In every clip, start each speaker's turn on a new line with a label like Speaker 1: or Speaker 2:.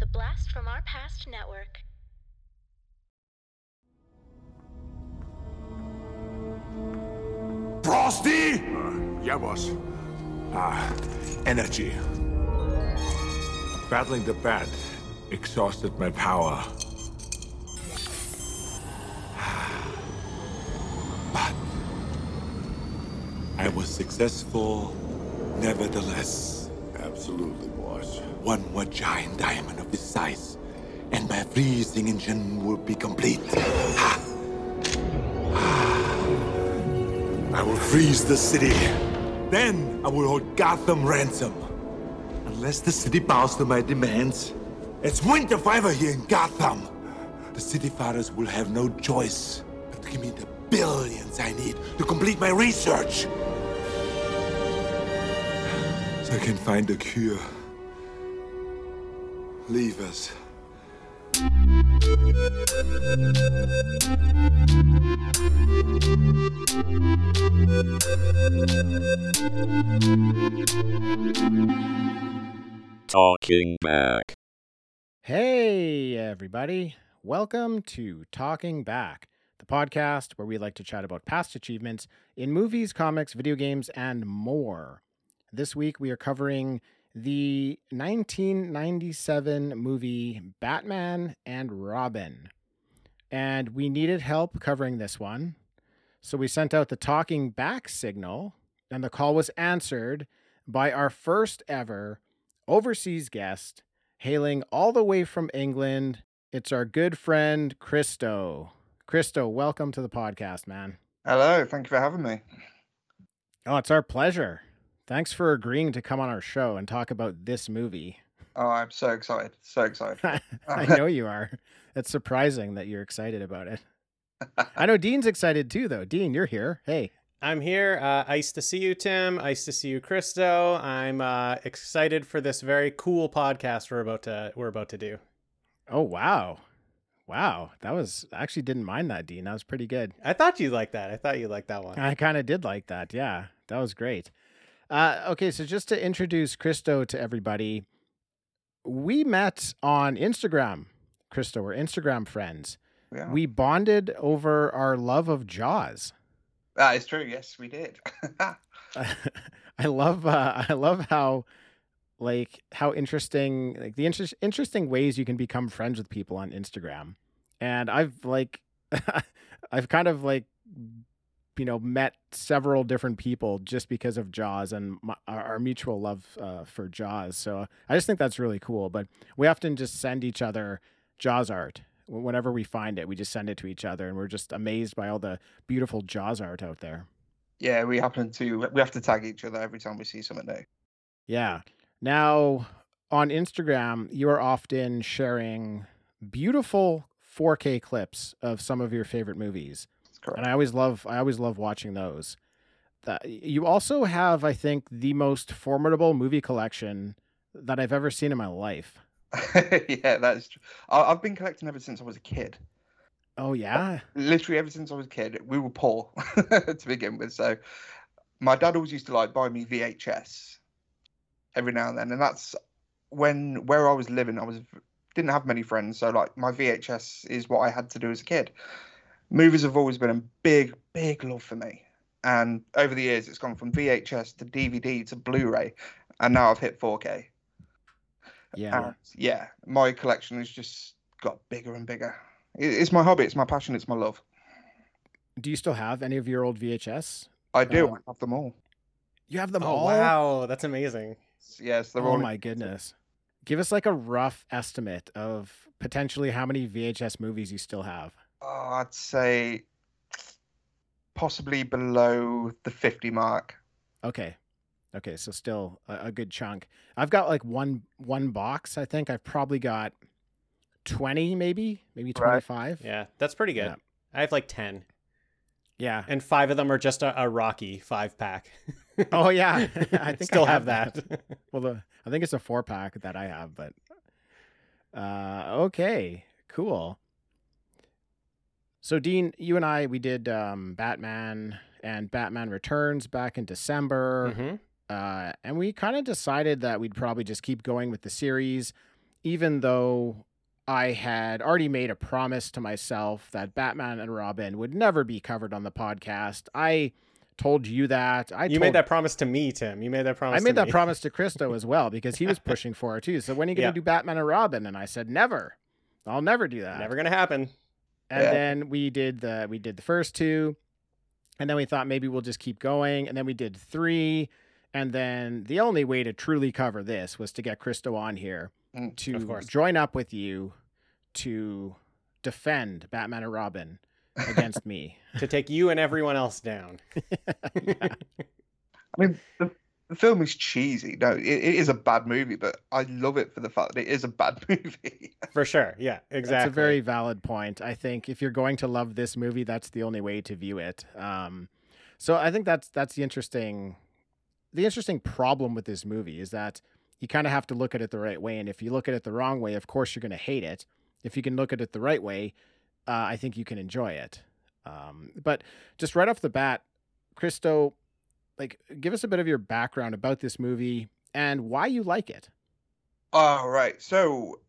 Speaker 1: The Blast from Our Past Network.
Speaker 2: Frosty!
Speaker 3: Uh, yeah, boss.
Speaker 2: Ah, energy. Battling the bat exhausted my power. But I was successful nevertheless.
Speaker 3: Absolutely, boss.
Speaker 2: One more giant diamond of this size, and my freezing engine will be complete. I will freeze the city. Then I will hold Gotham ransom. Unless the city bows to my demands, it's winter forever here in Gotham. The city fathers will have no choice but to give me the billions I need to complete my research. So I can find a cure. Leave us.
Speaker 4: Talking back.
Speaker 5: Hey, everybody. Welcome to Talking Back, the podcast where we like to chat about past achievements in movies, comics, video games, and more. This week we are covering the 1997 movie Batman and Robin. And we needed help covering this one. So we sent out the Talking Back signal, and the call was answered by our first ever overseas guest hailing all the way from England. It's our good friend Christo. Christo, welcome to the podcast, man.
Speaker 6: Hello, thank you for having me.
Speaker 5: Oh, it's our pleasure. Thanks for agreeing to come on our show and talk about this movie.
Speaker 6: Oh, I'm so excited. So excited.
Speaker 5: I know you are. It's surprising that you're excited about it. I know Dean's excited too, though. Dean, you're here. Hey.
Speaker 7: I'm here. Uh, nice to see you, Tim. Nice to see you, Christo. I'm uh, excited for this very cool podcast we're about to we're about to do.
Speaker 5: Oh wow, wow! That was I actually didn't mind that, Dean. That was pretty good.
Speaker 7: I thought you liked that. I thought you liked that one.
Speaker 5: I kind of did like that. Yeah, that was great. Uh, okay, so just to introduce Christo to everybody, we met on Instagram. Christo, we're Instagram friends.
Speaker 6: Yeah.
Speaker 5: We bonded over our love of Jaws.
Speaker 6: That is true. Yes, we did.
Speaker 5: I love uh, I love how like how interesting like the inter- interesting ways you can become friends with people on Instagram. And I've like I've kind of like you know met several different people just because of Jaws and my, our, our mutual love uh, for Jaws. So I just think that's really cool. But we often just send each other Jaws art whenever we find it. We just send it to each other, and we're just amazed by all the beautiful Jaws art out there.
Speaker 6: yeah, we happen to we have to tag each other every time we see something new.
Speaker 5: Yeah. Now on Instagram, you are often sharing beautiful 4K clips of some of your favorite movies.
Speaker 6: Correct.
Speaker 5: and I always love I always love watching those. That you also have, I think, the most formidable movie collection that I've ever seen in my life.
Speaker 6: yeah, that's true. I've been collecting ever since I was a kid.
Speaker 5: Oh yeah,
Speaker 6: Literally ever since I was a kid. We were poor to begin with, so my dad always used to like buy me VHS every now and then, and that's when where I was living. I was didn't have many friends, so like my VHS is what I had to do as a kid. Movies have always been a big, big love for me, and over the years it's gone from VHS to DVD to Blu-ray, and now I've hit 4K.
Speaker 5: yeah.
Speaker 6: And yeah, my collection has just got bigger and bigger. It's my hobby, it's my passion, it's my love.
Speaker 5: Do you still have any of your old VHS?
Speaker 6: I do.
Speaker 5: Uh,
Speaker 6: I have them all.
Speaker 5: You have them
Speaker 7: oh
Speaker 5: all.
Speaker 7: wow, that's amazing.
Speaker 6: Yes, they're
Speaker 5: Oh
Speaker 6: all.
Speaker 5: my goodness. Give us like a rough estimate of potentially how many VHS movies you still have.
Speaker 6: Oh, I'd say possibly below the 50 mark.
Speaker 5: Okay. Okay, so still a, a good chunk. I've got like one one box. I think I've probably got twenty, maybe, maybe 25.
Speaker 6: Right.
Speaker 7: Yeah, that's pretty good.
Speaker 5: Yeah.
Speaker 7: I have like ten,
Speaker 5: Yeah.
Speaker 7: and five of them are just a, a Rocky five pack.
Speaker 5: Oh yeah. I think
Speaker 7: still
Speaker 5: I
Speaker 7: have that.
Speaker 5: Well, the, I think it's a four pack that I have, but uh, okay, cool. So Dean, you and I, we did um, Batman and Batman Returns back in December.
Speaker 7: Mhm.
Speaker 5: uh, and we kind of decided that we'd probably just keep going with the series. even though I had already made a promise to myself that Batman and Robin would never be covered on the podcast. I told you that. I
Speaker 7: you
Speaker 5: told,
Speaker 7: made that promise to me, Tim. You made that promise.
Speaker 5: I made
Speaker 7: to
Speaker 5: that
Speaker 7: me.
Speaker 5: promise to Christo as well because he was pushing for it too. So when are you going to
Speaker 7: Yeah.
Speaker 5: do Batman and Robin? And I said never. I'll never do that.
Speaker 7: Never gonna happen.
Speaker 5: And
Speaker 6: Yeah.
Speaker 5: then we did the we did the first two, and then we thought maybe we'll just keep going, and then we did three, and then the only way to truly cover this was to get Christo on here
Speaker 6: Mm,
Speaker 5: to join up with you to defend Batman and Robin against me.
Speaker 7: to take you and everyone else down.
Speaker 6: I mean, the, the film is cheesy. No, it, it is a bad movie, but I love it for the fact that it is a bad movie.
Speaker 7: For sure. Yeah, exactly.
Speaker 5: That's a very valid point. I think if you're going to love this movie, that's the only way to view it. Um, so I think that's that's the interesting, the interesting problem with this movie is that you kind of have to look at it the right way, and if you look at it the wrong way, of course you're going to hate it. If you can look at it the right way, uh, I think you can enjoy it. Um, but just right off the bat, Christo, like, give us a bit of your background about this movie and why you like it.
Speaker 6: All right. So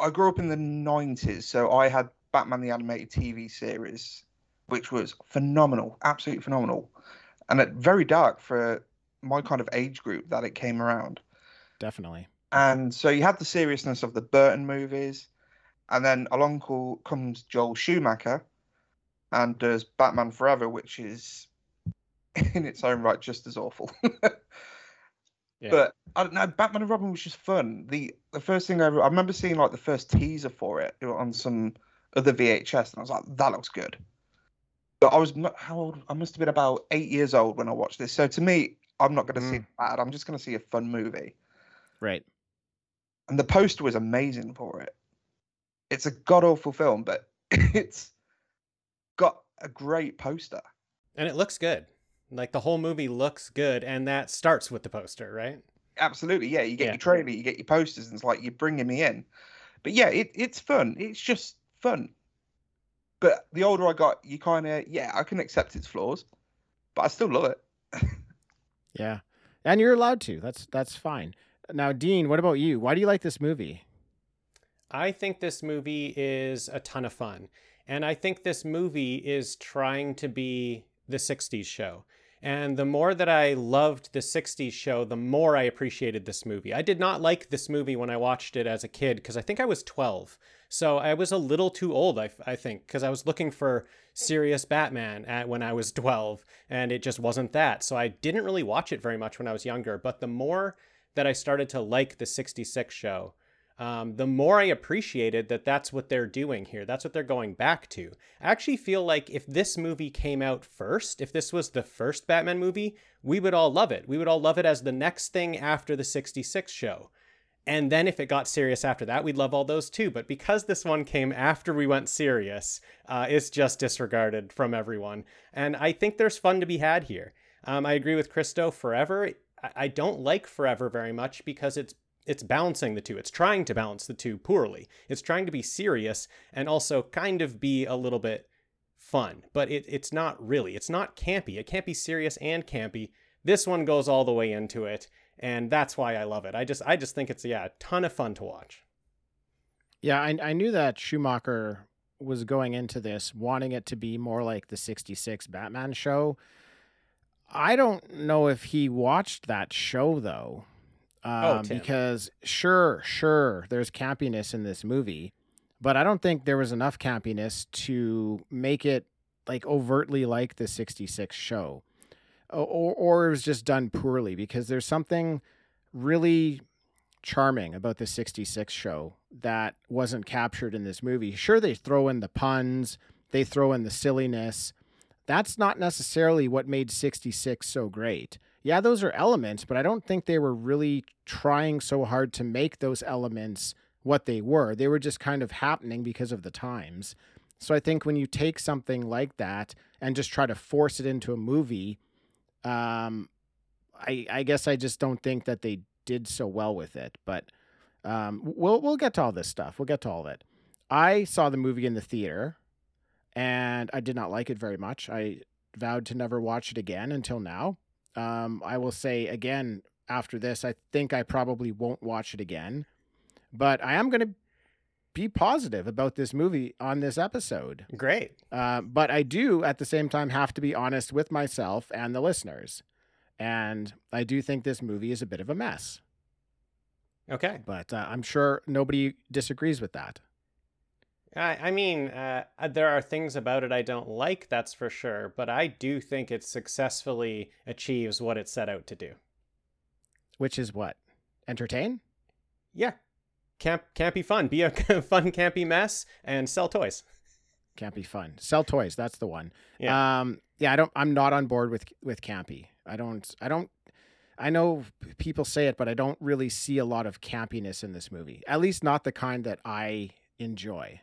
Speaker 6: I grew up in the 90s. So I had Batman the Animated TV series, which was phenomenal, absolutely phenomenal. And it, very dark for my kind of age group that it came around.
Speaker 5: Definitely.
Speaker 6: And so you had the seriousness of the Burton movies. And then along comes Joel Schumacher and does Batman Forever, which is in its own right just as awful.
Speaker 7: Yeah.
Speaker 6: But I don't know, Batman and Robin was just fun. The the first thing I, I remember seeing like the first teaser for it on some other VHS, and I was like, that looks good. But I was how old? I must have been about eight years old when I watched this. So to me, I'm not going to see mm. it bad. I'm just going to see a fun movie.
Speaker 5: Right.
Speaker 6: And the poster was amazing for it. It's a god awful film, but it's got a great poster.
Speaker 7: and it looks good. Like the whole movie looks good, and that starts with the poster, right?
Speaker 6: Absolutely, yeah. You get
Speaker 7: Yeah.
Speaker 6: your trailer, you get your posters, and it's like you're bringing me in. But yeah, it, it's fun. It's just fun. But the older I got, you kind of yeah, I can accept its flaws, but I still love it.
Speaker 5: Yeah. And you're allowed to. That's that's fine. Now, Dean, what about you? Why do you like this movie?
Speaker 7: I think this movie is a ton of fun. And I think this movie is trying to be the 60s show. And the more that I loved the 60s show, the more I appreciated this movie. I did not like this movie when I watched it as a kid because I think I was 12. So I was a little too old, I, I think, because I was looking for serious Batman at when I was 12, and it just wasn't that. So I didn't really watch it very much when I was younger. But the more that I started to like the 66 show, um, the more I appreciated that that's what they're doing here. That's what they're going back to. I actually feel like if this movie came out first, if this was the first Batman movie, we would all love it. We would all love it as the next thing after the 66 show. And then if it got serious after that, we'd love all those too. But because this one came after we went serious, uh, it's just disregarded from everyone. And I think there's fun to be had here. Um, I agree with Christo. Forever, I, I don't like Forever very much because it's it's balancing the two. It's trying to balance the two poorly. It's trying to be serious and also kind of be a little bit fun, but it, it's not really. It's not campy. It can't be serious and campy. This one goes all the way into it, and that's why I love it. I just I just think it's yeah, a ton of fun to watch.
Speaker 5: Yeah, I, I knew that Schumacher was going into this wanting it to be more like the 66 Batman show. I don't know if he watched that show though. Um,
Speaker 7: Tim.
Speaker 5: because sure, sure, there's campiness in this movie, but I don't think there was enough campiness to make it like overtly like the 66 show. Or, or it was just done poorly because there's something really charming about the 66 show that wasn't captured in this movie. Sure, they throw in the puns, they throw in the silliness. That's not necessarily what made 66 so great. Yeah, those are elements, but I don't think they were really trying so hard to make those elements what they were. They were just kind of happening because of the times. So I think when you take something like that and just try to force it into a movie, um, I, I guess I just don't think that they did so well with it. But um, we'll we'll get to all this stuff. We'll get to all of it. I saw the movie in the theater, and I did not like it very much. I vowed to never watch it again until now. Um, I will say again after this, I think I probably won't watch it again. but I am going to be positive about this movie on this episode.
Speaker 7: Great.
Speaker 5: Uh, but I do at the same time have to be honest with myself and the listeners. And I do think this movie is a bit of a mess.
Speaker 7: Okay.
Speaker 5: But uh, I'm sure nobody disagrees with that.
Speaker 7: I, I mean, uh, there are things about it I don't like, that's for sure, but I do think it successfully achieves what it set out to do.
Speaker 5: Which is what? Entertain?
Speaker 7: Yeah. Camp, campy fun. Be a fun, campy mess and sell toys.
Speaker 5: Can't be fun. Sell toys. That's the one.
Speaker 7: Yeah.
Speaker 5: Um, yeah. I don't. I'm not on board with with campy. I don't. I don't. I know people say it, but I don't really see a lot of campiness in this movie. At least not the kind that I enjoy.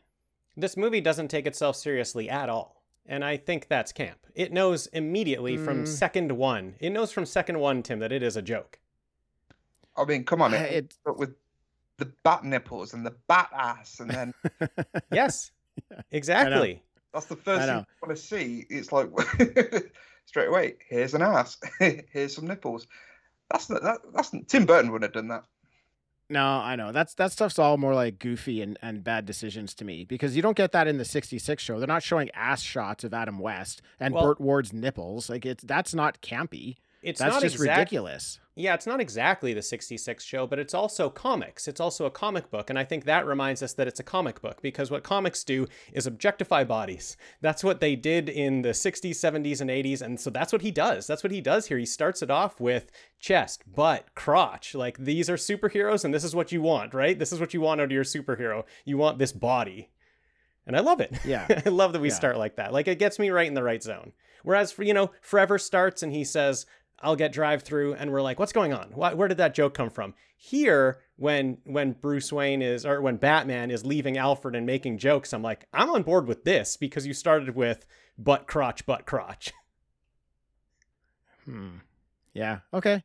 Speaker 7: This movie doesn't take itself seriously at all. And I think that's camp. It knows immediately from
Speaker 5: Mm.
Speaker 7: second one. It knows from second one, Tim, that it is a joke.
Speaker 6: I mean, come on,
Speaker 5: Uh,
Speaker 6: it,
Speaker 5: it-
Speaker 6: but with the bat nipples and the bat ass, and then
Speaker 7: Yes, exactly.
Speaker 6: that's the first thing
Speaker 5: know.
Speaker 6: you want to see. It's like straight away. Here's an ass. Here's some nipples. That's not, that, that's Tim Burton would have done that.
Speaker 5: No, I know. That's that stuff's all more like goofy and, and bad decisions to me because you don't get that in the 66 show. They're not showing ass shots of Adam West and
Speaker 7: Well-
Speaker 5: Burt Ward's nipples. Like it's that's not campy.
Speaker 7: It's
Speaker 5: that's
Speaker 7: not
Speaker 5: just
Speaker 7: exact-
Speaker 5: ridiculous.
Speaker 7: Yeah, it's not exactly the 66 show, but it's also comics. It's also a comic book. And I think that reminds us that it's a comic book because what comics do is objectify bodies. That's what they did in the 60s, 70s, and 80s. And so that's what he does. That's what he does here. He starts it off with chest, butt, crotch. Like these are superheroes and this is what you want, right? This is what you want out of your superhero. You want this body. And I love it.
Speaker 5: Yeah.
Speaker 7: I love that we
Speaker 5: Yeah.
Speaker 7: start like that. Like it gets me right in the right zone. Whereas for you know, Forever starts and he says, "I'll get drive through," and we're like, "What's going on? Why, where did that joke come from?" Here, when when Bruce Wayne is or when Batman is leaving Alfred and making jokes, I'm like, I'm on board with this because you started with butt crotch, butt crotch.
Speaker 5: Hmm. Yeah. Okay.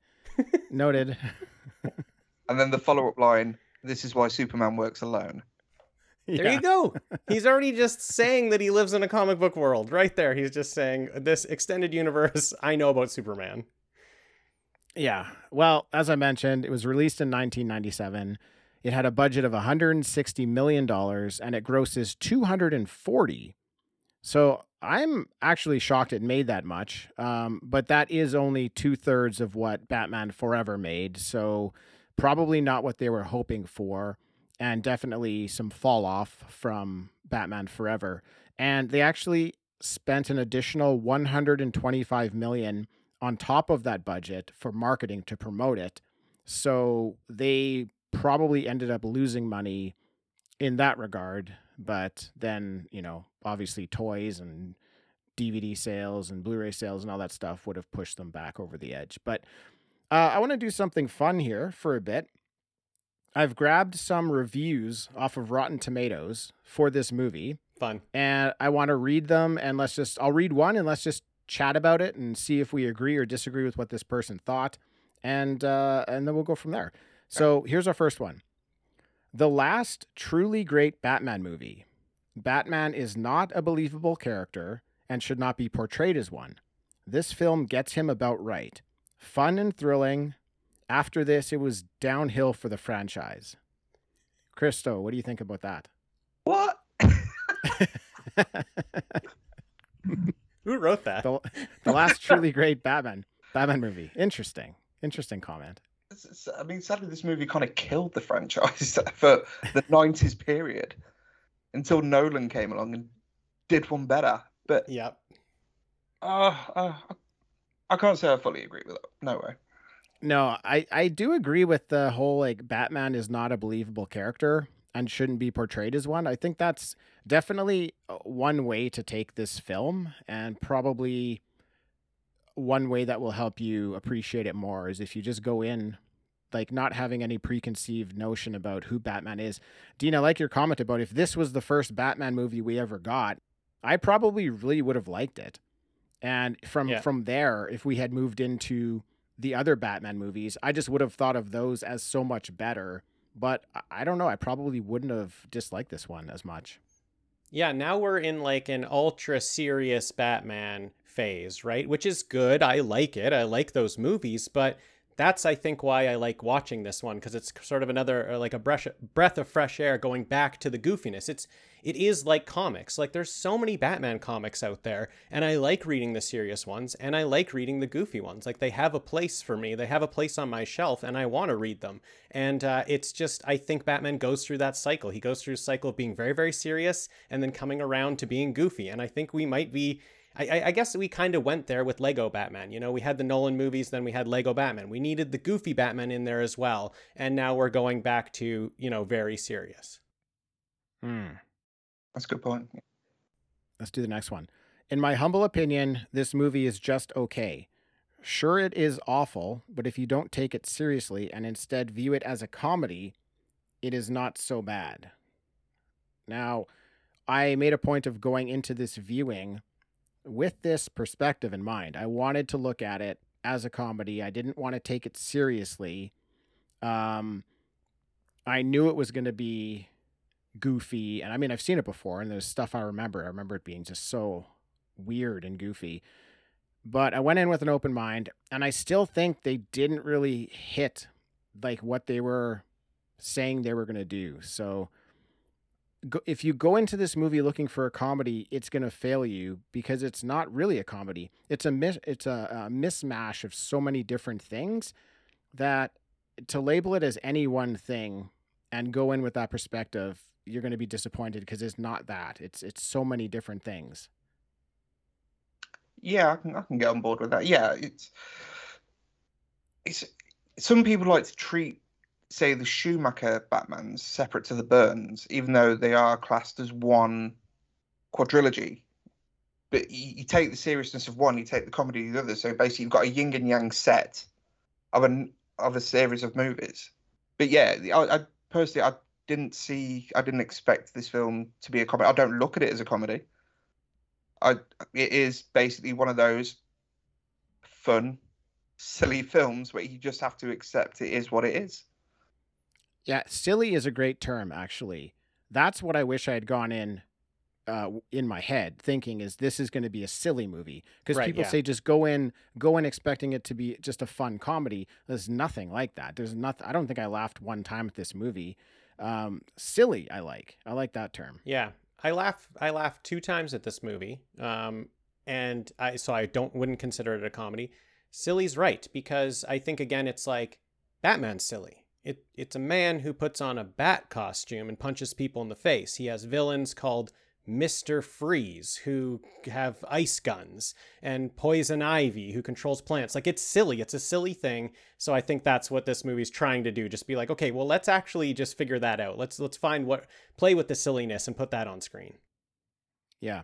Speaker 5: Noted.
Speaker 6: And then the follow up line This is why Superman works alone.
Speaker 7: There you go. He's already just saying that he lives in a comic book world. Right there. He's just saying this extended universe. I know about Superman.
Speaker 5: Yeah. Well, as I mentioned, it was released in 1997. It had a budget of 160 million dollars and it grosses 240. So I'm actually shocked it made that much. Um, but that is only two thirds of what Batman Forever made. So probably not what they were hoping for, and definitely some fall off from Batman Forever. And they actually spent an additional 125 million on top of that budget for marketing to promote it. So they probably ended up losing money in that regard. But then, you know, obviously toys and DVD sales and Blu ray sales and all that stuff would have pushed them back over the edge. But uh, I want to do something fun here for a bit. I've grabbed some reviews off of Rotten Tomatoes for this movie
Speaker 7: Fun.
Speaker 5: and I want to read them and let's just I'll read one and let's just chat about it and see if we agree or disagree with what this person thought and uh and then we'll go from there. So, here's our first one. The last truly great Batman movie. Batman is not a believable character and should not be portrayed as one. This film gets him about right. Fun and thrilling. After this, it was downhill for the franchise. Christo, what do you think about that?
Speaker 6: What?
Speaker 7: Who wrote that?
Speaker 5: the, the last truly great Batman Batman movie. Interesting. Interesting comment.
Speaker 6: It's- it's- I mean, sadly, this movie kind of killed the franchise for the 90s period until Nolan came along and did one better. But
Speaker 7: yeah,
Speaker 6: uh, uh, I can't say I fully agree with it. No way.
Speaker 5: No, I I do agree with the whole like Batman is not a believable character and shouldn't be portrayed as one. I think that's definitely uh, one way to take this film and probably one way that will help you appreciate it more is if you just go in like not having any preconceived notion about who Batman is. Dean, I like your comment about if this was the first Batman movie we ever got, I probably really would have liked it. And from
Speaker 7: Yeah.
Speaker 5: from there, if we had moved into the other Batman movies, I just would have thought of those as so much better. But I- don't know. I probably wouldn't have disliked this one as much.
Speaker 7: Yeah, now we're in like an ultra serious Batman phase, right? Which is good. I like it. I like those movies, but that's I think why I like watching this one because it's sort of another uh, like a breath breath of fresh air going back to the goofiness. It's it is like comics. Like there's so many Batman comics out there, and I like reading the serious ones and I like reading the goofy ones. Like they have a place for me. They have a place on my shelf, and I want to read them. And uh, it's just I think Batman goes through that cycle. He goes through a cycle of being very very serious and then coming around to being goofy. And I think we might be I, I guess we kind of went there with Lego Batman. You know, we had the Nolan movies, then we had Lego Batman. We needed the goofy Batman in there as well. And now we're going back to, you know, very serious.
Speaker 5: Hmm.
Speaker 6: That's a good point.
Speaker 5: Let's do the next one. In my humble opinion, this movie is just okay. Sure, it is awful, but if you don't take it seriously and instead view it as a comedy, it is not so bad. Now, I made a point of going into this viewing with this perspective in mind. I wanted to look at it as a comedy. I didn't want to take it seriously. Um, I knew it was going to be goofy, and I mean, I've seen it before, and there's stuff I remember. I remember it being just so weird and goofy. But I went in with an open mind, and I still think they didn't really hit like what they were saying they were going to do. So if you go into this movie looking for a comedy, it's going to fail you because it's not really a comedy. It's a mis- it's a, a mismatch of so many different things that to label it as any one thing and go in with that perspective, you're going to be disappointed because it's not that. It's it's so many different things.
Speaker 6: Yeah, I can I can get on board with that. Yeah, it's it's some people like to treat say the Schumacher Batmans separate to the Burns, even though they are classed as one quadrilogy. But you, you take the seriousness of one, you take the comedy of the other. So basically, you've got a yin and yang set of an of a series of movies. But yeah, I, I personally I didn't see, I didn't expect this film to be a comedy. I don't look at it as a comedy. I it is basically one of those fun, silly films where you just have to accept it is what it is.
Speaker 5: Yeah, silly is a great term, actually. That's what I wish I had gone in uh, in my head thinking is this is going to be a silly movie because
Speaker 7: Right,
Speaker 5: people
Speaker 7: yeah.
Speaker 5: say just go in go in expecting it to be just a fun comedy there's nothing like that there's nothing i don't think i laughed one time at this movie um, silly i like i like that term
Speaker 7: Yeah, I laugh. I laughed two times at this movie, um, and I so I don't wouldn't consider it a comedy. Silly's right because I think again it's like Batman's silly. It it's a man who puts on a bat costume and punches people in the face. He has villains called Mister Freeze who have ice guns and Poison Ivy who controls plants. Like it's silly. It's a silly thing. So I think that's what this movie's trying to do. Just be like, okay, well let's actually just figure that out. Let's let's find what play with the silliness and put that on screen.
Speaker 5: yeah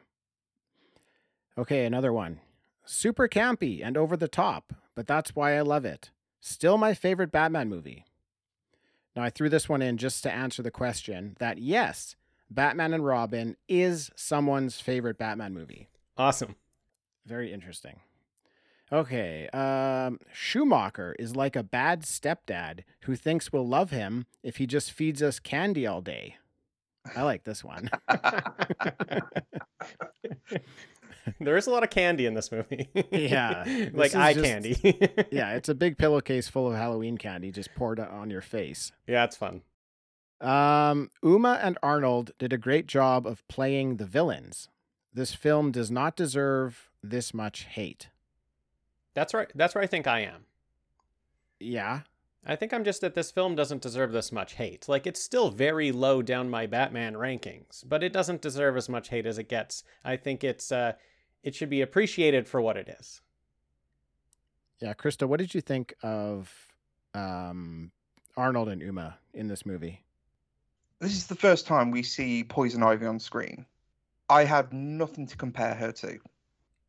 Speaker 5: okay another one super campy and over the top but that's why i love it still my favorite batman movie now i threw this one in just to answer the question that yes batman and robin is someone's favorite batman movie
Speaker 7: Awesome.
Speaker 5: Very interesting. Okay. Um, Schumacher is like a bad stepdad who thinks we'll love him if he just feeds us candy all day. I like this one.
Speaker 7: there is a lot of candy in this movie.
Speaker 5: Yeah,
Speaker 7: like eye
Speaker 5: just-
Speaker 7: candy.
Speaker 5: yeah, it's a big pillowcase full of Halloween candy just poured on your face.
Speaker 7: yeah, it's fun.
Speaker 5: Um, Uma and Arnold did a great job of playing the villains. This film does not deserve this much hate.
Speaker 7: That's right. That's where I think I am.
Speaker 5: Yeah.
Speaker 7: I think I'm just that this film doesn't deserve this much hate. Like it's still very low down my Batman rankings, but it doesn't deserve as much hate as it gets. I think it's uh it should be appreciated for what it is.
Speaker 5: Yeah, Christo, what did you think of um, Arnold and Uma in this movie?
Speaker 6: this is the first time we see Poison Ivy on screen. I have nothing to compare her to,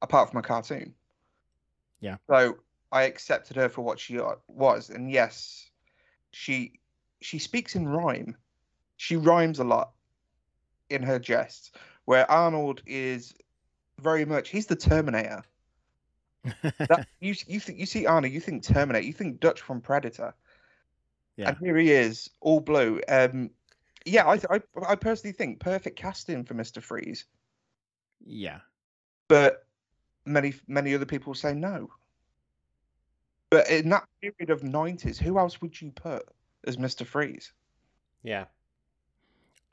Speaker 6: apart from a cartoon.
Speaker 5: Yeah.
Speaker 6: So I accepted her for what she uh, was, and yes, she she speaks in rhyme. She rhymes a lot in her jests, where Arnold is very much he's the Terminator. That, you you think you see Arnold, you think Terminator, you think Dutch from Predator.
Speaker 5: Yeah.
Speaker 6: And here he is, all blue. Um, yeah, I, I I personally think perfect casting for Mister Freeze,
Speaker 5: yeah.
Speaker 6: but many many other people say no. But in that period of nineties, who else would you put as Mister Freeze?
Speaker 7: Yeah.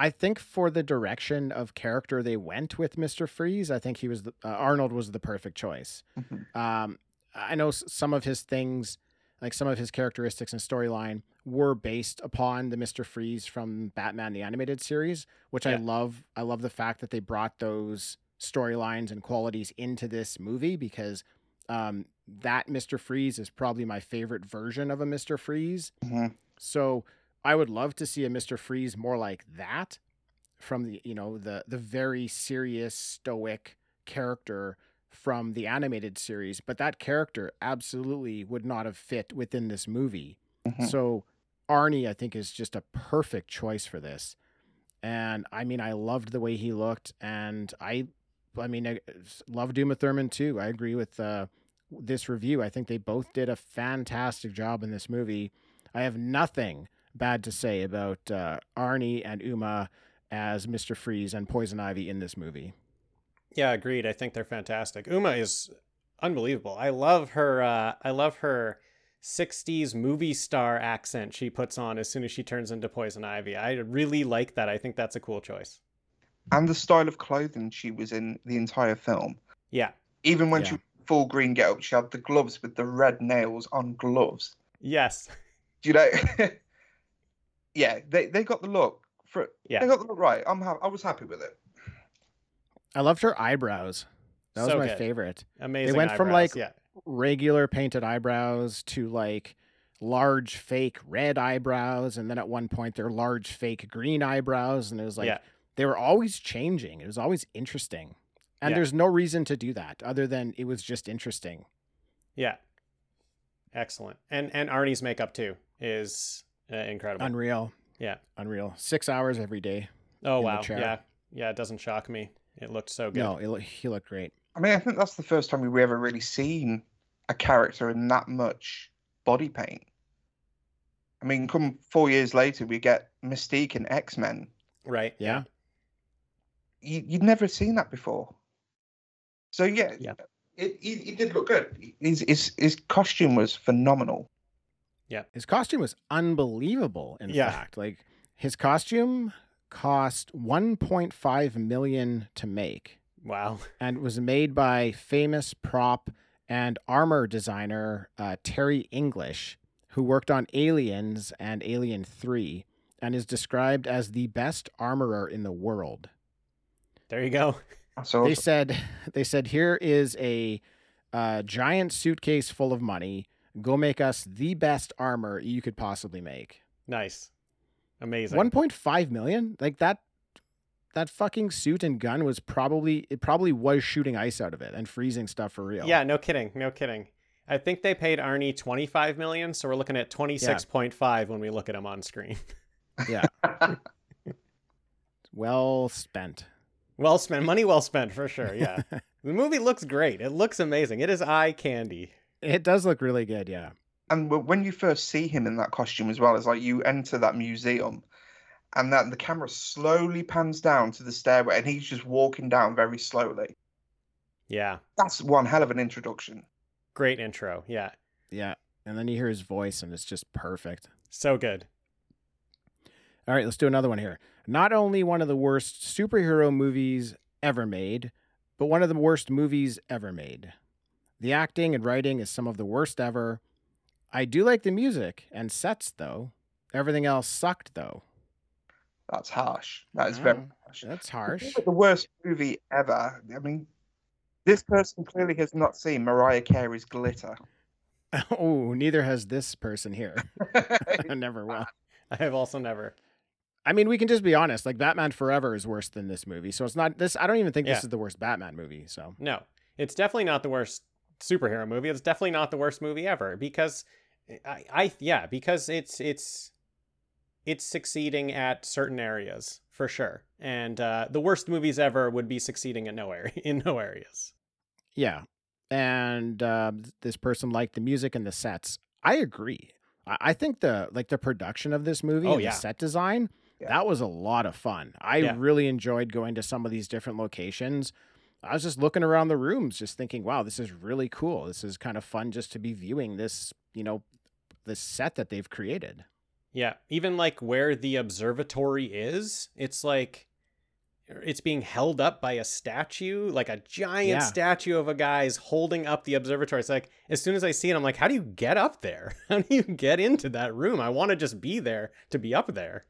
Speaker 5: I think for the direction of character they went with Mister Freeze, I think he was the, uh, Arnold was the perfect choice.
Speaker 6: Mhm.
Speaker 5: Um, I know some of his things, like some of his characteristics and storyline, were based upon the Mister Freeze from Batman the Animated Series, which I love. I love the fact that they brought those storylines and qualities into this movie because um, that Mister Freeze is probably my favorite version of a Mister Freeze.
Speaker 6: Mhm.
Speaker 5: So I would love to see a Mister Freeze more like that from the you know the the very serious stoic character from the animated series, but that character absolutely would not have fit within this movie.
Speaker 6: Mhm.
Speaker 5: So Arnie, I think, is just a perfect choice for this. And I mean, I loved the way he looked, and I, I mean, I love Uma Thurman too. I agree with uh, this review. I think they both did a fantastic job in this movie. I have nothing bad to say about uh, Arnie and Uma as Mr. Freeze and Poison Ivy in this movie.
Speaker 7: Yeah, agreed. I think they're fantastic. Uma is unbelievable. I love her uh I love her 60s movie star accent she puts on as soon as she turns into Poison Ivy. I really like that. I think that's a cool choice.
Speaker 6: And the style of clothing she was in the entire film.
Speaker 7: Yeah.
Speaker 6: Even when
Speaker 5: Yeah.
Speaker 6: she was full green get up, she had the gloves with the red nails on gloves.
Speaker 7: Yes.
Speaker 6: Do you know? yeah, they, they got the look. For,
Speaker 7: Yeah.
Speaker 6: They got the look right. I'm ha- I was happy with it.
Speaker 5: I loved her eyebrows. That was
Speaker 7: So
Speaker 5: my
Speaker 7: good.
Speaker 5: favorite.
Speaker 7: Amazing.
Speaker 5: They went from, like,
Speaker 7: yeah.
Speaker 5: Regular painted eyebrows to like large fake red eyebrows. And then at one point, they're large fake green eyebrows. And it was like,
Speaker 7: yeah.
Speaker 5: they were always changing. It was always interesting. And
Speaker 7: Yeah.
Speaker 5: there's no reason to do that other than it was just interesting.
Speaker 7: Yeah. Excellent. And and Arnie's makeup too is uh, incredible.
Speaker 5: Unreal.
Speaker 7: Yeah.
Speaker 5: Unreal. Six hours every day.
Speaker 7: oh wow. Yeah. Yeah, it doesn't shock me. It looked so good.
Speaker 5: No, it, loo- he looked great.
Speaker 6: I mean, I think that's the first time we've ever really seen a character in that much body paint. I mean, come four years later, we get Mystique in X Men.
Speaker 7: Right.
Speaker 5: Yeah.
Speaker 6: You, you'd never seen that before. So yeah,
Speaker 7: Yeah.
Speaker 6: It, it, it did look good. His, his his costume was phenomenal.
Speaker 5: His costume was unbelievable, in
Speaker 7: Yeah.
Speaker 5: fact. Like his costume cost 1.5 million to make
Speaker 7: Wow.
Speaker 5: and was made by famous prop and armor designer uh, Terry English, who worked on Aliens and Alien 3 and is described as the best armorer in the world.
Speaker 7: There you go.
Speaker 6: So
Speaker 5: They said they said here is a uh, giant suitcase full of money. Go make us the best armor you could possibly make.
Speaker 7: Nice. Amazing.
Speaker 5: 1.5 million? Like that that fucking suit and gun was probably it probably was shooting ice out of it and freezing stuff for real.
Speaker 7: Yeah, no kidding. No kidding. I think they paid Arnie 25 million, so we're looking at 26.5 when we look at him on screen.
Speaker 5: Yeah. well spent.
Speaker 7: Well spent. Money well spent for sure. Yeah. the movie looks great. It looks amazing. It is eye candy.
Speaker 5: It does look really good, yeah.
Speaker 6: and when you first see him in that costume as well, it's like you enter that museum, and that the camera slowly pans down to the stairway, and he's just walking down very slowly.
Speaker 7: Yeah.
Speaker 6: That's one hell of an introduction.
Speaker 7: Great intro. Yeah.
Speaker 5: Yeah. And then you hear his voice and it's just perfect.
Speaker 7: So good.
Speaker 5: All right, let's do another one here. Not only one of the worst superhero movies ever made, but one of the worst movies ever made. The acting and writing is some of the worst ever. I do like the music and sets, though. Everything else sucked, though.
Speaker 6: That's harsh. That is very
Speaker 5: Oh,
Speaker 6: harsh.
Speaker 5: That's harsh.
Speaker 6: The worst movie ever. I mean, this person clearly has not seen Mariah Carey's Glitter.
Speaker 5: oh, neither has this person here. Never will.
Speaker 7: I have also never.
Speaker 5: I mean, we can just be honest. Like Batman Forever is worse than this movie, so it's not this. I don't even think
Speaker 7: Yeah.
Speaker 5: this is the worst Batman movie. So
Speaker 7: No, it's definitely not the worst superhero movie. It's definitely not the worst movie ever because I, I yeah, because it's it's it's succeeding at certain areas for sure. And uh, the worst movies ever would be succeeding in no area in no areas.
Speaker 5: yeah, and uh, this person liked the music and the sets. I agree. I, I think the like the production of this movie
Speaker 7: Oh,
Speaker 5: and
Speaker 7: yeah.
Speaker 5: the set design
Speaker 6: Yeah.
Speaker 5: that was a lot of fun. I
Speaker 7: Yeah.
Speaker 5: really enjoyed going to some of these different locations. I was just looking around the rooms, just thinking, wow, this is really cool. This is kind of fun just to be viewing this, you know, this set that they've created.
Speaker 7: Yeah, even like where the observatory is, it's like er, it's being held up by a statue, like a giant
Speaker 5: Yeah.
Speaker 7: statue of a guy's holding up the observatory. It's like as soon as I see it, I'm like, how do you get up there? How do you get into that room? I want to just be there to be up there.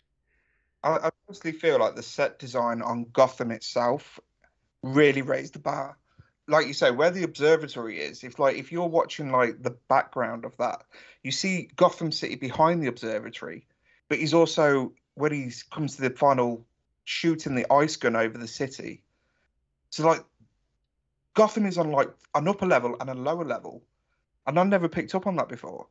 Speaker 6: I, I honestly feel like the set design on Gotham itself really raised the bar. Like you say, where the observatory is, if like if you're watching like the background of that, you see Gotham City behind the observatory, but he's also when he comes to the final shooting the ice gun over the city. So like Gotham is on like an upper level and a lower level. And I never picked up on that before.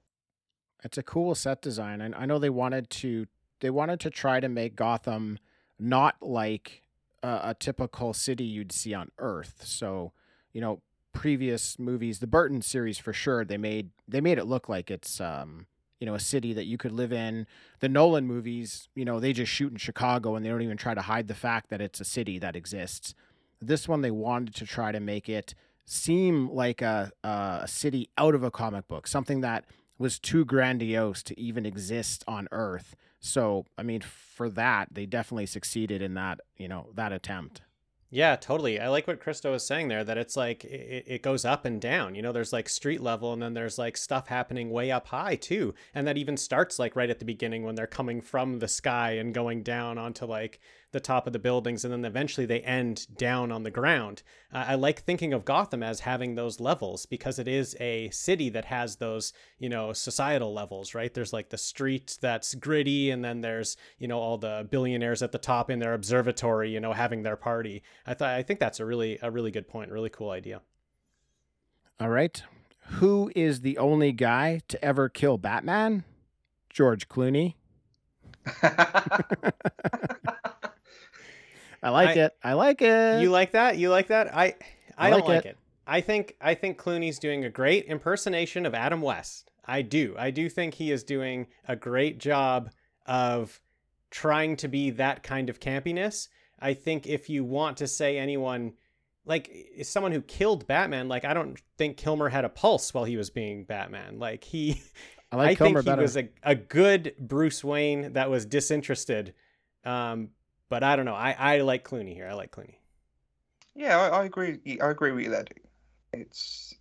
Speaker 5: It's a cool set design. And I know they wanted to they wanted to try to make Gotham not like a, a typical city you'd see on Earth. So, you know, previous movies, the Burton series for sure, they made they made it look like it's um, you know, a city that you could live in. The Nolan movies, you know, they just shoot in Chicago and they don't even try to hide the fact that it's a city that exists. This one they wanted to try to make it seem like a a city out of a comic book, something that was too grandiose to even exist on Earth. So, I mean, for that, they definitely succeeded in that, you know, that attempt.
Speaker 7: Yeah, totally. I like what Christo was saying there that it's like it, it goes up and down. You know, there's like street level and then there's like stuff happening way up high too. And that even starts like right at the beginning when they're coming from the sky and going down onto like the top of the buildings and then eventually they end down on the ground. Uh, I like thinking of Gotham as having those levels because it is a city that has those, you know, societal levels, right? There's like the street that's gritty and then there's, you know, all the billionaires at the top in their observatory, you know, having their party. I thought I think that's a really a really good point, really cool idea.
Speaker 5: All right. Who is the only guy to ever kill Batman? George Clooney. I like
Speaker 7: I-
Speaker 5: it. I like it.
Speaker 7: You like that? You like that? I I,
Speaker 5: I
Speaker 7: don't
Speaker 5: like
Speaker 7: like
Speaker 5: it.
Speaker 7: it. I think I think Clooney's doing a great impersonation of Adam West. I do. I do think he is doing a great job of trying to be that kind of campiness. I think if you want to say anyone like someone who killed Batman, like I don't think Kilmer had a pulse while he was being Batman. Like he
Speaker 5: I like
Speaker 7: I think he
Speaker 5: better.
Speaker 7: was a, a good Bruce Wayne that was disinterested. Um, but I don't know. I, I like Clooney here. I like Clooney.
Speaker 6: Yeah, I, I agree. I agree with you there. dude. It's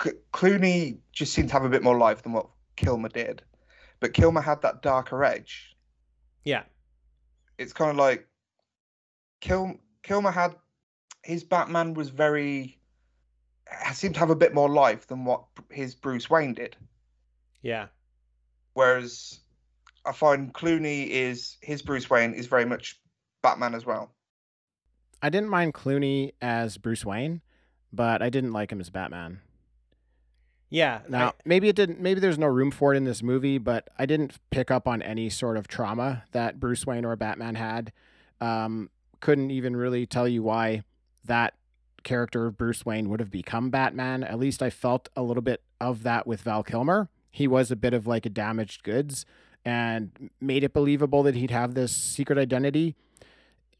Speaker 6: Cl- Clooney just seemed to have a bit more life than what Kilmer did, but Kilmer had that darker edge.
Speaker 7: Yeah.
Speaker 6: It's kind of like Kil Kilmer had his Batman was very seemed to have a bit more life than what his Bruce Wayne did.
Speaker 7: Yeah.
Speaker 6: Whereas I find Clooney is his Bruce Wayne is very much Batman as well.
Speaker 5: I didn't mind Clooney as Bruce Wayne, but I didn't like him as Batman.
Speaker 7: Yeah.
Speaker 5: Now,
Speaker 7: I-
Speaker 5: maybe it didn't. Maybe there's no room for it in this movie, but I didn't pick up on any sort of trauma that Bruce Wayne or Batman had. Um, couldn't even really tell you why that character of Bruce Wayne would have become Batman. At least I felt a little bit of that with Val Kilmer. He was a bit of like a damaged goods and made it believable that he'd have this secret identity.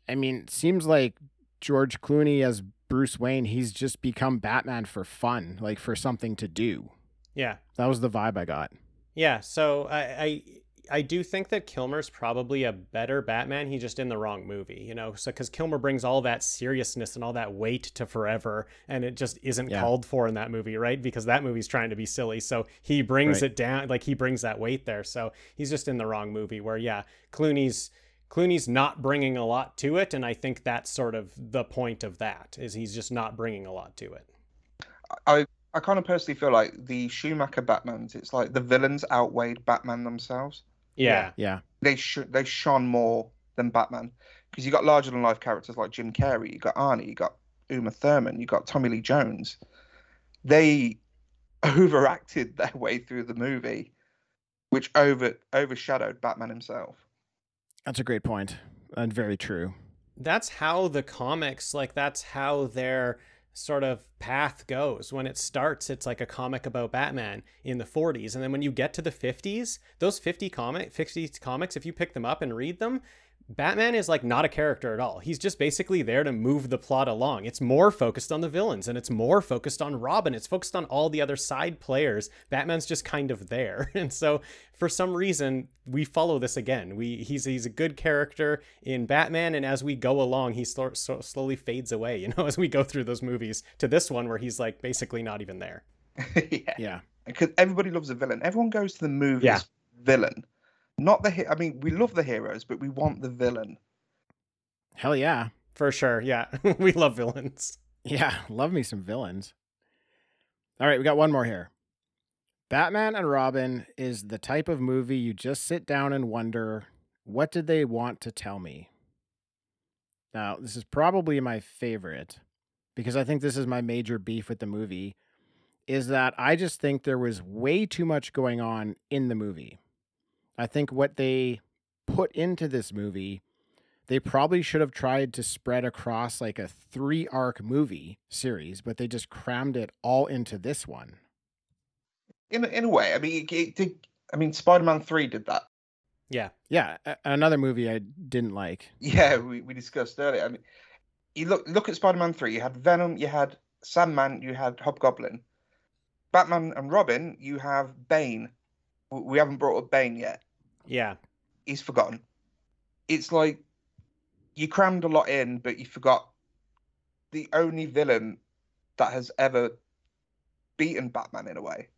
Speaker 5: I mean, it seems like George Clooney as Bruce Wayne, he's just become Batman for fun, like for something to do.
Speaker 7: yeah.
Speaker 5: That was the vibe I got.
Speaker 7: Yeah. So I, I I do think that Kilmer's probably a better Batman. He's just in the wrong movie, you know. So because Kilmer brings all that seriousness and all that weight to Forever, and it just isn't
Speaker 5: Yeah.
Speaker 7: called for in that movie, right? Because that movie's trying to be silly. So he brings
Speaker 5: Right.
Speaker 7: it down, like he brings that weight there. So he's just in the wrong movie. Where yeah, Clooney's Clooney's not bringing a lot to it, and I think that's sort of the point of that is he's just not bringing a lot to it.
Speaker 6: I I kind of personally feel like the Schumacher Batmans, it's like the villains outweighed Batman themselves.
Speaker 7: Yeah.
Speaker 5: Yeah.
Speaker 6: They sh- they shone more than Batman because you got larger than life characters like Jim Carrey, you got Arnie, you got Uma Thurman, you got Tommy Lee Jones. They overacted their way through the movie, which over overshadowed Batman himself.
Speaker 5: That's a great point and very true.
Speaker 7: that's how the comics like that's how their sort of path goes. When it starts it's like a comic about batman in the 40s and then when you get to the 50s those 50 comic 50 comics if you pick them up and read them Batman is like not a character at all. He's just basically there to move the plot along. It's more focused on the villains and it's more focused on Robin. It's focused on all the other side players. Batman's just kind of there. And so for some reason, we follow this again. We he's he's a good character in Batman and as we go along, he sl- so slowly fades away, you know, as we go through those movies to this one where he's like basically not even there.
Speaker 6: yeah.
Speaker 5: Yeah.
Speaker 6: Because everybody loves a villain. Everyone goes to the movies
Speaker 7: Yeah.
Speaker 6: villain. Not the I mean, we love the heroes, but we want the villain.
Speaker 5: Hell yeah.
Speaker 7: For sure. Yeah. we love villains.
Speaker 5: Yeah, love me some villains. All right, we got one more here. Batman and Robin is the type of movie you just sit down and wonder, what did they want to tell me? Now, this is probably my favorite because I think this is my major beef with the movie is that I just think there was way too much going on in the movie. I think what they put into this movie they probably should have tried to spread across like a three arc movie series, but they just crammed it all into this one.
Speaker 6: In a- in a way, I mean, it, it did. I mean, Spider-Man Three did that.
Speaker 7: Yeah.
Speaker 5: Yeah, a- another movie I didn't like.
Speaker 6: Yeah, we, we discussed earlier. I mean, you look look at Spider-Man Three. You had Venom, you had Sandman, you had Hobgoblin. Batman and Robin, you have Bane. We haven't brought up Bane yet.
Speaker 7: Yeah.
Speaker 6: He's forgotten. It's like you crammed a lot in, but you forgot the only villain that has ever beaten Batman in a way.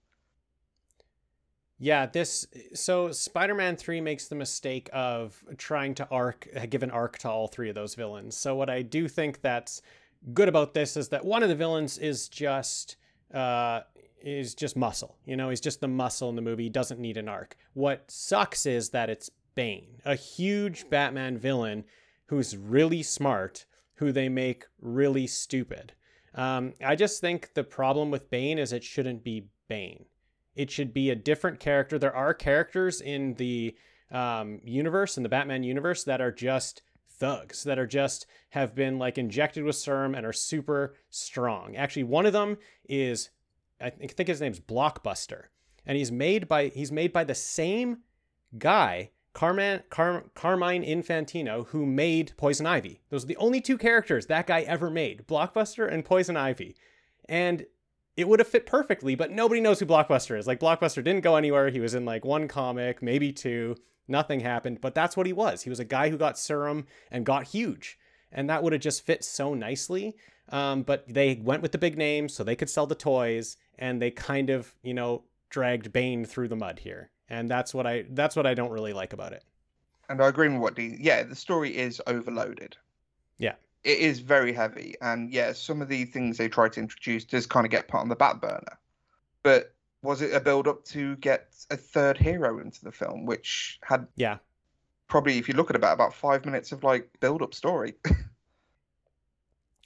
Speaker 7: Yeah, this so Spider-Man 3 makes the mistake of trying to arc give an arc to all three of those villains. So what I do think that's good about this is that one of the villains is just uh is just muscle. You know, he's just the muscle in the movie. He doesn't need an arc. What sucks is that it's Bane, a huge Batman villain who's really smart, who they make really stupid. Um, I just think the problem with Bane is it shouldn't be Bane. It should be a different character. There are characters in the um, universe, in the Batman universe, that are just thugs, that are just have been like injected with serum and are super strong. Actually, one of them is, I think his name's Blockbuster, and he's made by he's made by the same guy, Carman, Car, Carmine Infantino, who made Poison Ivy. Those are the only two characters that guy ever made Blockbuster and Poison Ivy. And it would have fit perfectly, but nobody knows who Blockbuster is. Like, Blockbuster didn't go anywhere. He was in like one comic, maybe two. Nothing happened, but that's what he was. He was a guy who got serum and got huge. And that would have just fit so nicely. Um, but they went with the big names so they could sell the toys, and they kind of, you know, dragged Bane through the mud here. And that's what I that's what I don't really like about it.
Speaker 6: And I agree with what Dean. Yeah, the story is overloaded.
Speaker 7: Yeah.
Speaker 6: It is very heavy, and yeah, some of the things they try to introduce does kind of get put on the back burner. But was it a build up to get a third hero into the film, which had
Speaker 7: Yeah.
Speaker 6: probably, if you look at about about five minutes of like build up story.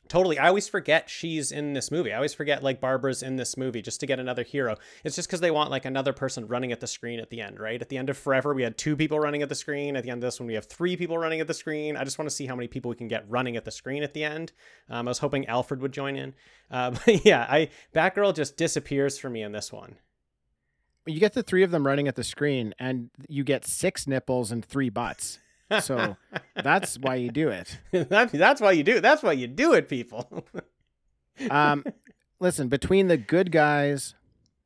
Speaker 7: Totally. I always forget she's in this movie. I always forget like Barbara's in this movie just to get another hero. It's just because they want like another person running at the screen at the end, right? At the end of Forever, we had two people running at the screen. At the end of this one, we have three people running at the screen. I just want to see how many people we can get running at the screen at the end. Um, I was hoping Alfred would join in. Uh, but yeah, I Batgirl just disappears for me in this one.
Speaker 5: You get the three of them running at the screen, and you get six nipples and three butts. So that's why you do it.
Speaker 7: that's why you do. it. That's why you do it, people.
Speaker 5: Um, listen, between the good guys,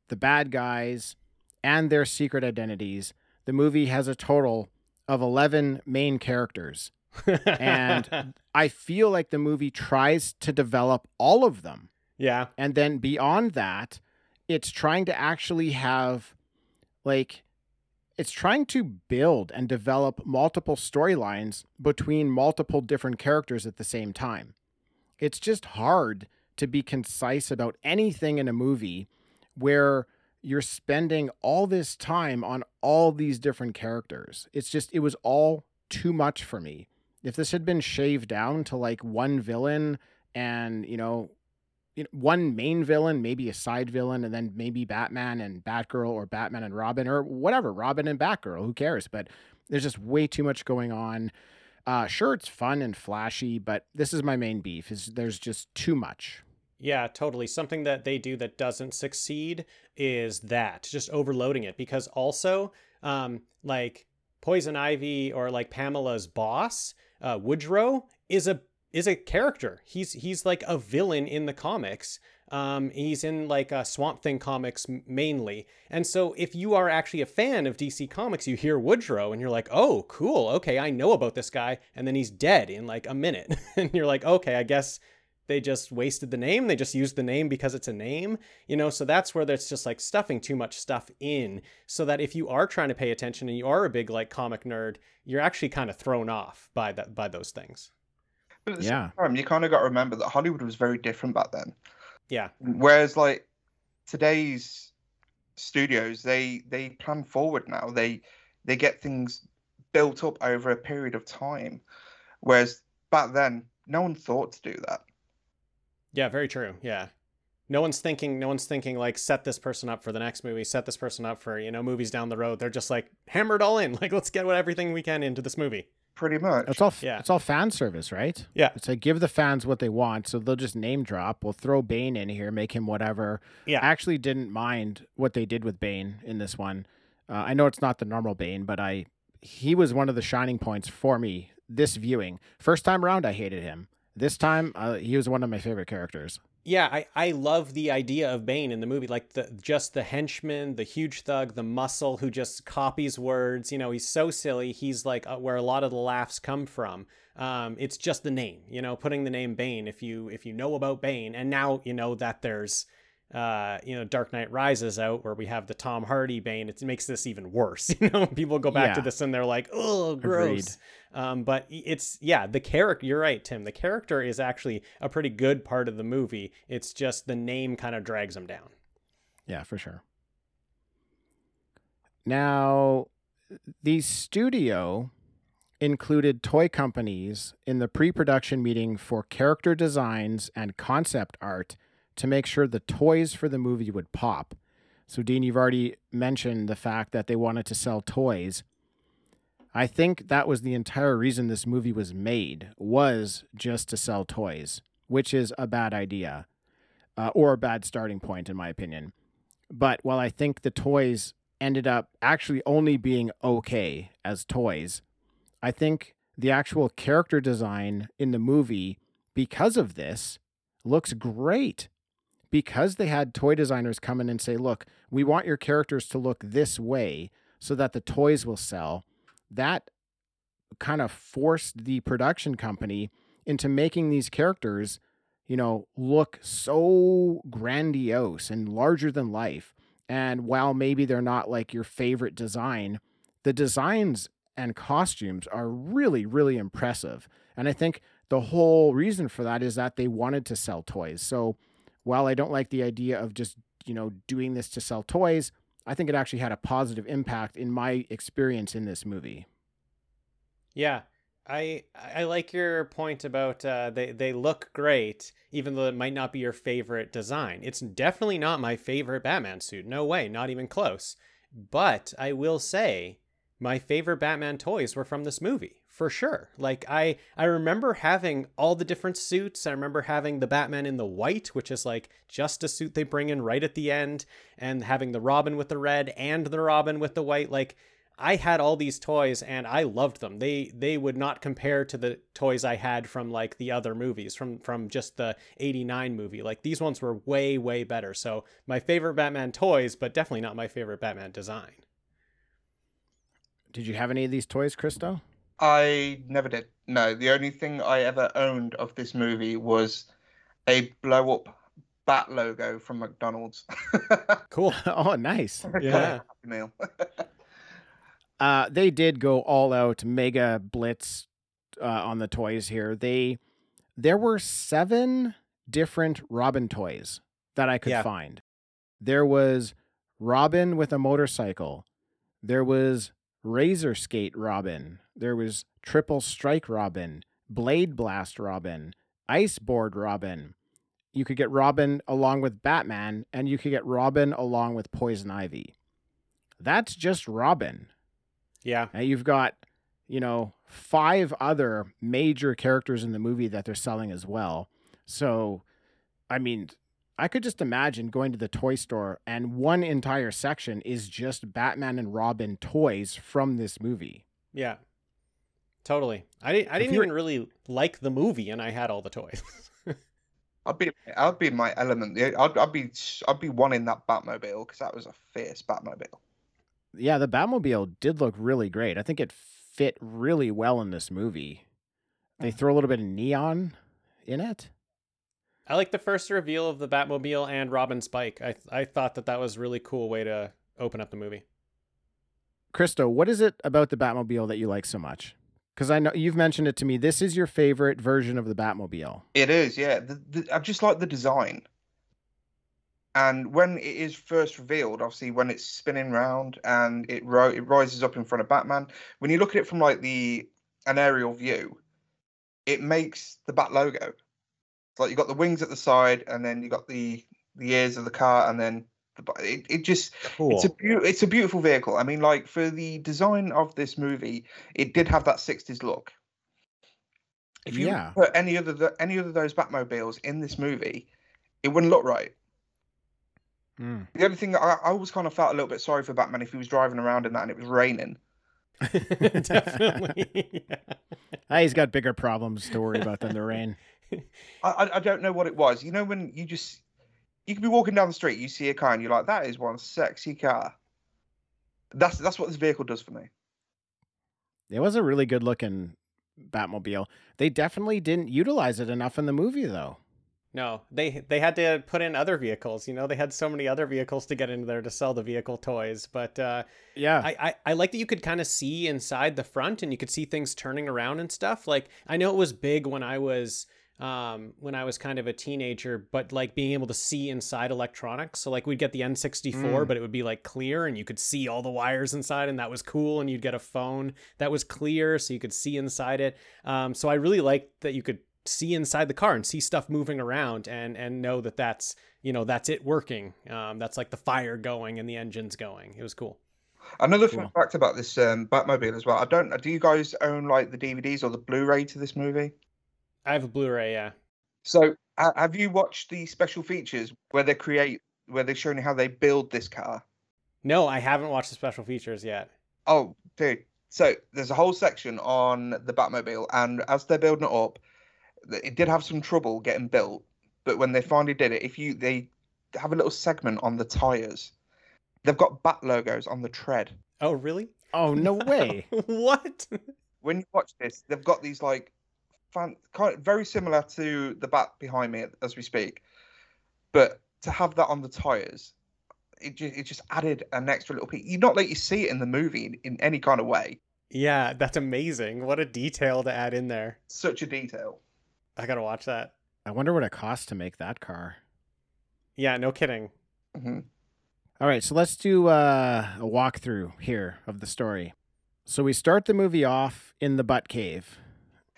Speaker 5: the bad guys, and their secret identities, the movie has a total of 11 main characters. And I feel like the movie tries to develop all of them.
Speaker 7: yeah,
Speaker 5: And then beyond that, it's trying to actually have, like, it's trying to build and develop multiple storylines between multiple different characters at the same time. It's just hard to be concise about anything in a movie where you're spending all this time on all these different characters. It's just, it was all too much for me. If this had been shaved down to like one villain and, you know, you know, one main villain, maybe a side villain, and then maybe Batman and Batgirl or Batman and Robin or whatever, Robin and Batgirl, who cares? But there's just way too much going on. Uh, sure, it's fun and flashy, but this is my main beef: is there's just too much.
Speaker 7: Yeah, totally. Something that they do that doesn't succeed is that just overloading it because also, um, like Poison Ivy or like Pamela's boss, uh, Woodrow, is a is a character. He's he's like a villain in the comics. Um, he's in like Swamp Thing comics mainly, and so if you are actually a fan of DC Comics, you hear Woodrow and you're like, oh, cool, okay, I know about this guy, and then he's dead in like a minute, and you're like, okay, I guess they just wasted the name. They just used the name because it's a name, you know. So that's where there's just like stuffing too much stuff in, so that if you are trying to pay attention and you are a big like comic nerd, you're actually kind of thrown off by that by those things.
Speaker 6: But at the
Speaker 5: Yeah.
Speaker 6: same time, you kind of got to remember that Hollywood was very different back then.
Speaker 7: Yeah,
Speaker 6: Whereas like today's studios, they they plan forward now. They they get things built up over a period of time. Whereas back then, no one thought to do that.
Speaker 7: yeah, very true. Yeah. No one's thinking. No one's thinking like set this person up for the next movie. Set this person up for you know movies down the road. They're just like hammered all in. Like let's get what everything we can into this movie.
Speaker 6: Pretty much.
Speaker 5: It's all
Speaker 7: Yeah.
Speaker 5: it's all fan service, right?
Speaker 7: Yeah.
Speaker 5: It's like give the fans what they want, so they'll just name drop. We'll throw Bane in here, make him whatever.
Speaker 7: Yeah.
Speaker 5: I actually didn't mind what they did with Bane in this one. Uh, I know it's not the normal Bane, but I he was one of the shining points for me this viewing. First time around, I hated him. This time, uh, he was one of my favorite characters.
Speaker 7: Yeah, I, I love the idea of Bane in the movie, like the just the henchman, the huge thug, the muscle who just copies words. You know, he's so silly. He's like uh, where a lot of the laughs come from. Um, it's just the name, you know, putting the name Bane. If you if you know about Bane, and now you know that there's, uh, you know, Dark Knight Rises out where we have the Tom Hardy Bane. It makes this even worse. You know, people go back to this and they're like, oh, gross. Um, but it's yeah, the character. You're right, Tim. The character is actually a pretty good part of the movie. It's just the name kind of drags him down.
Speaker 5: Yeah, for sure. Now, the studio included toy companies in the pre production meeting for character designs and concept art to make sure the toys for the movie would pop. So, Dean, you've already mentioned the fact that they wanted to sell toys. I think that was the entire reason this movie was made was just to sell toys, which is a bad idea uh, or a bad starting point in my opinion. But while I think the toys ended up actually only being okay as toys, I think the actual character design in the movie, because of this, looks great. Because they had toy designers come in and say, look, we want your characters to look this way so that the toys will sell. That kind of forced the production company into making these characters you know, look so grandiose and larger than life. And while maybe they're not like your favorite design, the designs and costumes are really, really impressive. And I think the whole reason for that is that they wanted to sell toys. So while I don't like the idea of just, you know, doing this to sell toys, I think it actually had a positive impact in my experience in this movie.
Speaker 7: Yeah, I I like your point about uh, they they look great, even though it might not be your favorite design. It's definitely not my favorite Batman suit. No way, not even close. But I will say, my favorite Batman toys were from this movie for sure. Like I I remember having all the different suits. I remember having the Batman in the white, which is like just a suit they bring in right at the end, and having the Robin with the red and the Robin with the white. Like I had all these toys and I loved them. They they would not compare to the toys I had from like the other movies from from just the 89 movie. Like these ones were way way better. So my favorite Batman toys, but definitely not my favorite Batman design.
Speaker 5: Did you have any of these toys, Christo?
Speaker 6: I never did. No, the only thing I ever owned of this movie was a blow up bat logo from McDonald's.
Speaker 7: Cool.
Speaker 5: oh, nice.
Speaker 7: Yeah.
Speaker 6: Happy Meal.
Speaker 5: Uh, they did go all out mega blitz uh, on the toys here. They there were seven different Robin toys that I could
Speaker 7: Yeah.
Speaker 5: find. There was Robin with a motorcycle. There was Razor Skate Robin. There was Triple Strike Robin, Blade Blast Robin, Ice Board Robin. You could get Robin along with Batman, and you could get Robin along with Poison Ivy. That's just Robin.
Speaker 7: Yeah.
Speaker 5: And you've got, you know, five other major characters in the movie that they're selling as well. So, I mean, I could just imagine going to the toy store and one entire section is just Batman and Robin toys from this movie.
Speaker 7: Yeah. Totally. I didn't I didn't even really like the movie and I had all the toys.
Speaker 6: I'd be I'd be in my element. I'd, I'd be I'd be wanting that Batmobile because that was a fierce Batmobile.
Speaker 5: Yeah, the Batmobile did look really great. I think it fit really well in this movie. They mm. throw a little bit of neon in it.
Speaker 7: I like the first reveal of the Batmobile and Robin Spike. I I thought that that was a really cool way to open up the movie.
Speaker 5: Christo, what is it about the Batmobile that you like so much? Because I know you've mentioned it to me. This is your favorite version of the Batmobile.
Speaker 6: It is, yeah. The, the, I just like the design. And when it is first revealed, obviously when it's spinning round and it ro- it rises up in front of Batman, when you look at it from like the an aerial view, it makes the Bat logo. It's like you got the wings at the side, and then you got the the ears of the car, and then it, it just
Speaker 7: Cool.
Speaker 6: it's a beau- it's a beautiful vehicle. I mean, like for the design of this movie, it did have that '60s look. If you
Speaker 5: Yeah.
Speaker 6: put any other th- any other of those Batmobiles in this movie, it wouldn't look right.
Speaker 5: Mm.
Speaker 6: The only thing I, I always kind of felt a little bit sorry for Batman if he was driving around in that and it was raining.
Speaker 7: Definitely. yeah.
Speaker 5: Ah, he's got bigger problems to worry about than the rain.
Speaker 6: I I don't know what it was. You know when you just you could be walking down the street, you see a car, and you're like, "That is one sexy car." That's that's what this vehicle does for me.
Speaker 5: It was a really good looking Batmobile. They definitely didn't utilize it enough in the movie, though.
Speaker 7: No, they they had to put in other vehicles. You know, they had so many other vehicles to get into there to sell the vehicle toys. But uh,
Speaker 5: Yeah.
Speaker 7: I, I I like that you could kind of see inside the front and you could see things turning around and stuff. Like I know it was big when I was um when I was kind of a teenager, but like being able to see inside electronics. So like we'd get the N64,
Speaker 5: Mm.
Speaker 7: but it would be like clear and you could see all the wires inside and that was cool. And you'd get a phone that was clear so you could see inside it. Um, so I really liked that you could see inside the car and see stuff moving around and and know that that's you know that's it working. Um, that's like the fire going and the engines going. It was cool.
Speaker 6: Another
Speaker 5: Cool.
Speaker 6: fun fact about this um, Batmobile as well. I don't. Do you guys own like the DVDs or the Blu-ray to this movie?
Speaker 7: I have a Blu-ray, yeah.
Speaker 6: So ha- have you watched the special features where they create where they're showing you how they build this car?
Speaker 7: No, I haven't watched the special features yet.
Speaker 6: Oh, dude. So there's a whole section on the Batmobile, and as they're building it up, it did have some trouble getting built. But when they finally did it, if you they have a little segment on the tires, they've got bat logos on the tread.
Speaker 7: Oh, really?
Speaker 5: oh, no way.
Speaker 7: what?
Speaker 6: When you watch this, they've got these like fan, kind of, very similar to the bat behind me as we speak, but to have that on the tires, it just it just added an extra little piece. You not let you see it in the movie in, in any kind of way.
Speaker 7: yeah, that's amazing. What a detail to add in there.
Speaker 6: Such a detail.
Speaker 7: I gotta watch that.
Speaker 5: I wonder what it costs to make that car.
Speaker 7: Yeah, no kidding.
Speaker 6: hmm
Speaker 5: All right, so let's do uh, a walkthrough here of the story. So we start the movie off in the butt cave,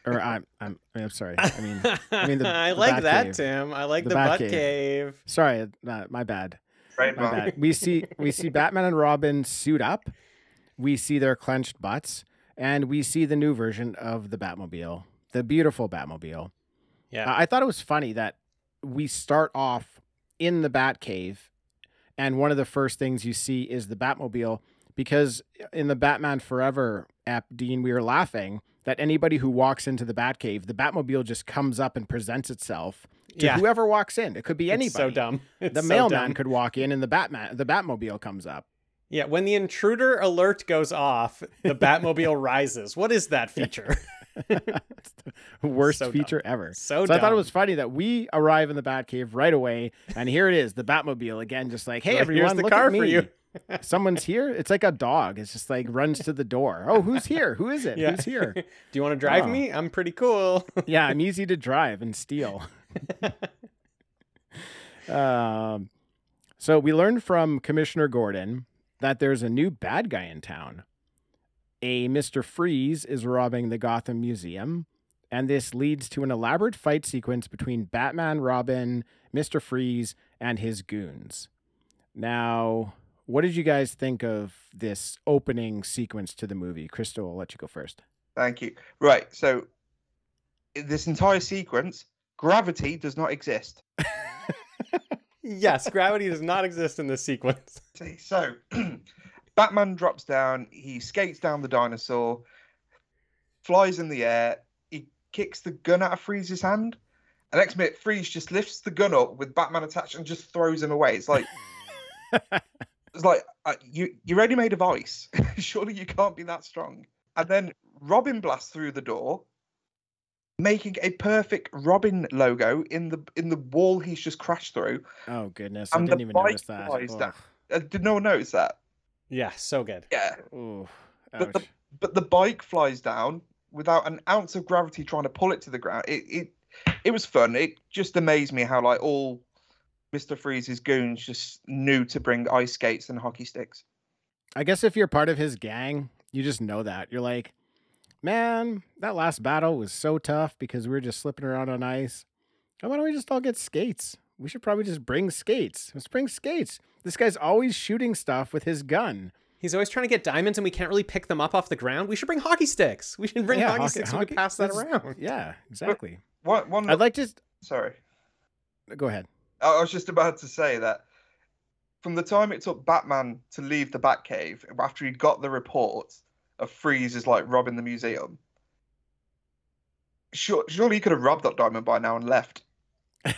Speaker 5: or I'm I'm I'm sorry. I mean, I mean the-
Speaker 7: I
Speaker 5: the
Speaker 7: like that,
Speaker 5: Cave.
Speaker 7: Tim. I like
Speaker 5: The
Speaker 7: the,
Speaker 5: Bat
Speaker 7: butt
Speaker 5: Cave.
Speaker 7: cave.
Speaker 5: sorry, uh, my bad.
Speaker 6: Right,
Speaker 5: My bad. We see we see Batman and Robin suit up. We see their clenched butts, and we see the new version of the Batmobile, the beautiful Batmobile.
Speaker 7: Yeah.
Speaker 5: I I thought it was funny that we start off in the Batcave, and one of the first things you see is the Batmobile. Because in the Batman Forever app, Dean, we were laughing that anybody who walks into the Batcave, the Batmobile just comes up and presents itself to
Speaker 7: Yeah.
Speaker 5: whoever walks in. It could be anybody.
Speaker 7: It's so dumb. It's
Speaker 5: the
Speaker 7: so
Speaker 5: mailman
Speaker 7: dumb.
Speaker 5: could walk in, and the Batman, the Batmobile comes up.
Speaker 7: Yeah, when the intruder alert goes off, the Batmobile rises. What is that feature?
Speaker 5: Worst
Speaker 7: So dumb.
Speaker 5: feature ever.
Speaker 7: So
Speaker 5: I thought it was funny that we arrive in the Batcave right away, and here it is, the Batmobile again, just like, hey everyone,
Speaker 7: here's the
Speaker 5: look
Speaker 7: car
Speaker 5: at me.
Speaker 7: for you.
Speaker 5: Someone's here. It's like a dog. It's just like runs to the door. Oh, who's here? Who is it?
Speaker 7: Yeah.
Speaker 5: Who's here?
Speaker 7: Do you want to drive
Speaker 5: Oh.
Speaker 7: me? I'm pretty cool.
Speaker 5: yeah, I'm easy to drive and steal. um, so we learned from Commissioner Gordon that there's a new bad guy in town. A Mr. Freeze is robbing the Gotham Museum, and this leads to an elaborate fight sequence between Batman, Robin, Mr. Freeze, and his goons. Now, what did you guys think of this opening sequence to the movie? Christo, I'll let you go first.
Speaker 6: Thank you. Right. So this entire sequence, gravity does not exist.
Speaker 7: yes, gravity does not exist in this sequence.
Speaker 6: See, So Batman drops down, he skates down the dinosaur, flies in the air. He kicks the gun out of Freeze's hand. And next minute, Freeze just lifts the gun up with Batman attached and just throws him away. It's like it's like uh, you you already made of ice. Surely you can't be that strong. And then Robin blasts through the door, making a perfect Robin logo in the in the wall he's just crashed through.
Speaker 5: Oh goodness, I
Speaker 6: And the
Speaker 5: didn't even notice that. Ugh.
Speaker 6: Uh, did no one notice that?
Speaker 7: Yeah, so good.
Speaker 6: Yeah.
Speaker 5: Ooh,
Speaker 6: But the, but the bike flies down without an ounce of gravity trying to pull it to the ground. It it it was fun. It just amazed me how like all Mr. Freeze's goons just knew to bring ice skates and hockey sticks.
Speaker 5: I guess if you're part of his gang, you just know that. You're like, man, that last battle was so tough because we were just slipping around on ice. Why don't we just all get skates? We should probably just bring skates. Let's bring skates. This guy's always shooting stuff with his gun.
Speaker 7: He's always trying to get diamonds and we can't really pick them up off the ground. We should bring hockey sticks. We should bring
Speaker 5: Yeah,
Speaker 7: hockey,
Speaker 5: hockey-
Speaker 7: sticks and we
Speaker 5: hockey-
Speaker 7: could pass that around.
Speaker 5: Yeah, exactly.
Speaker 6: One one
Speaker 5: I'd like to.
Speaker 6: sorry.
Speaker 5: Go ahead.
Speaker 6: I I was just about to say that from the time it took Batman to leave the Batcave after he got the report of Freeze is like robbing the museum. Sure, surely he could have robbed that diamond by now and left.
Speaker 7: he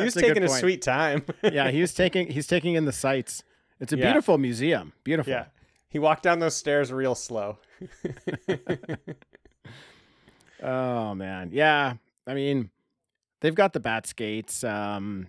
Speaker 7: was
Speaker 5: a
Speaker 7: taking a
Speaker 5: point.
Speaker 7: sweet time.
Speaker 5: Yeah, he was taking he's taking in the sights. It's a
Speaker 7: Yeah.
Speaker 5: beautiful museum. Beautiful.
Speaker 7: yeah. He walked down those stairs real slow.
Speaker 5: Oh man, yeah. I mean, they've got the bat skates. Um,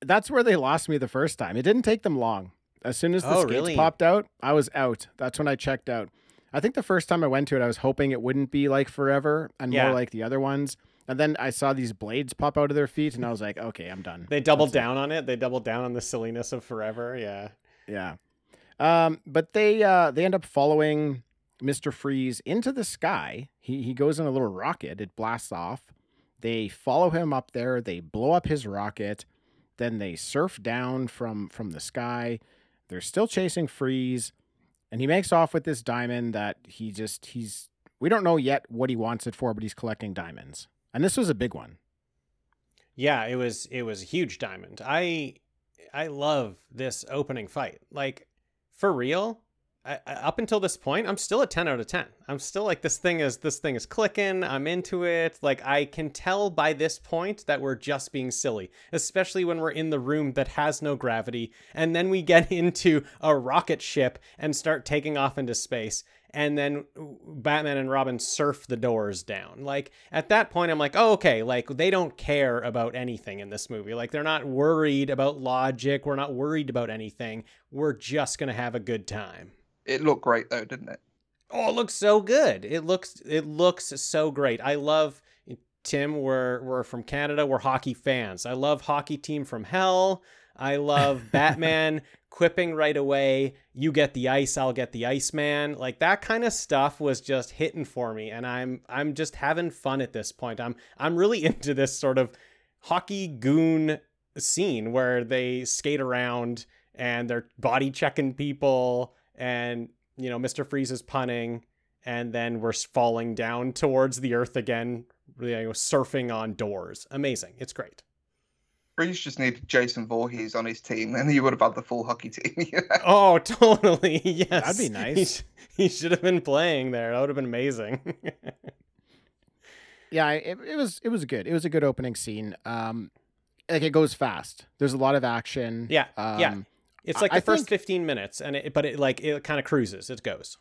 Speaker 5: that's where they lost me the first time. It didn't take them long. As soon as the
Speaker 7: Oh,
Speaker 5: skates
Speaker 7: really?
Speaker 5: popped out, I was out. That's when I checked out. I think the first time I went to it, I was hoping it wouldn't be like forever and
Speaker 7: Yeah.
Speaker 5: more like the other ones. And then I saw these blades pop out of their feet, and I was like, okay, I'm done.
Speaker 7: They doubled
Speaker 5: That's it.
Speaker 7: down on it. They doubled down on the silliness of forever. Yeah.
Speaker 5: Yeah. Um, but they uh they end up following Mr. Freeze into the sky. He he goes in a little rocket, it blasts off. They follow him up there, they blow up his rocket, then they surf down from from the sky. They're still chasing Freeze, and he makes off with this diamond that he just he's we don't know yet what he wants it for, but he's collecting diamonds. And this was a big one.
Speaker 7: Yeah, it was it was a huge diamond. I I love this opening fight. Like for real, I, up until this point, I'm still a 10 out of 10. I'm still like this thing is this thing is clicking. I'm into it. Like I can tell by this point that we're just being silly, especially when we're in the room that has no gravity and then we get into a rocket ship and start taking off into space and then Batman and Robin surf the doors down. Like at that point I'm like, "Oh, okay, like they don't care about anything in this movie. Like they're not worried about logic, we're not worried about anything. We're just going to have a good time."
Speaker 6: It looked great though, didn't it?
Speaker 7: Oh, it looks so good. It looks it looks so great. I love Tim. We're we're from Canada. We're hockey fans. I love Hockey Team from Hell. I love Batman quipping right away. You get the ice, I'll get the Iceman. Like that kind of stuff was just hitting for me, and I'm I'm just having fun at this point. I'm I'm really into this sort of hockey goon scene where they skate around and they're body checking people and you know mr freeze is punning and then we're falling down towards the earth again you know, surfing on doors amazing it's great
Speaker 6: Freeze just needed Jason Voorhees on his team, and he would have had the full hockey team.
Speaker 7: oh totally yes
Speaker 5: that'd
Speaker 7: be
Speaker 5: nice.
Speaker 7: sh- he, should have been playing there that would have been amazing
Speaker 5: Yeah, it, it was it was good. It was a good opening scene. Um, like it goes fast. There's a lot of action.
Speaker 7: Yeah,
Speaker 5: Um,
Speaker 7: yeah. It's like the
Speaker 5: I
Speaker 7: first
Speaker 5: think-
Speaker 7: 15 minutes and it but it like it kind of cruises it goes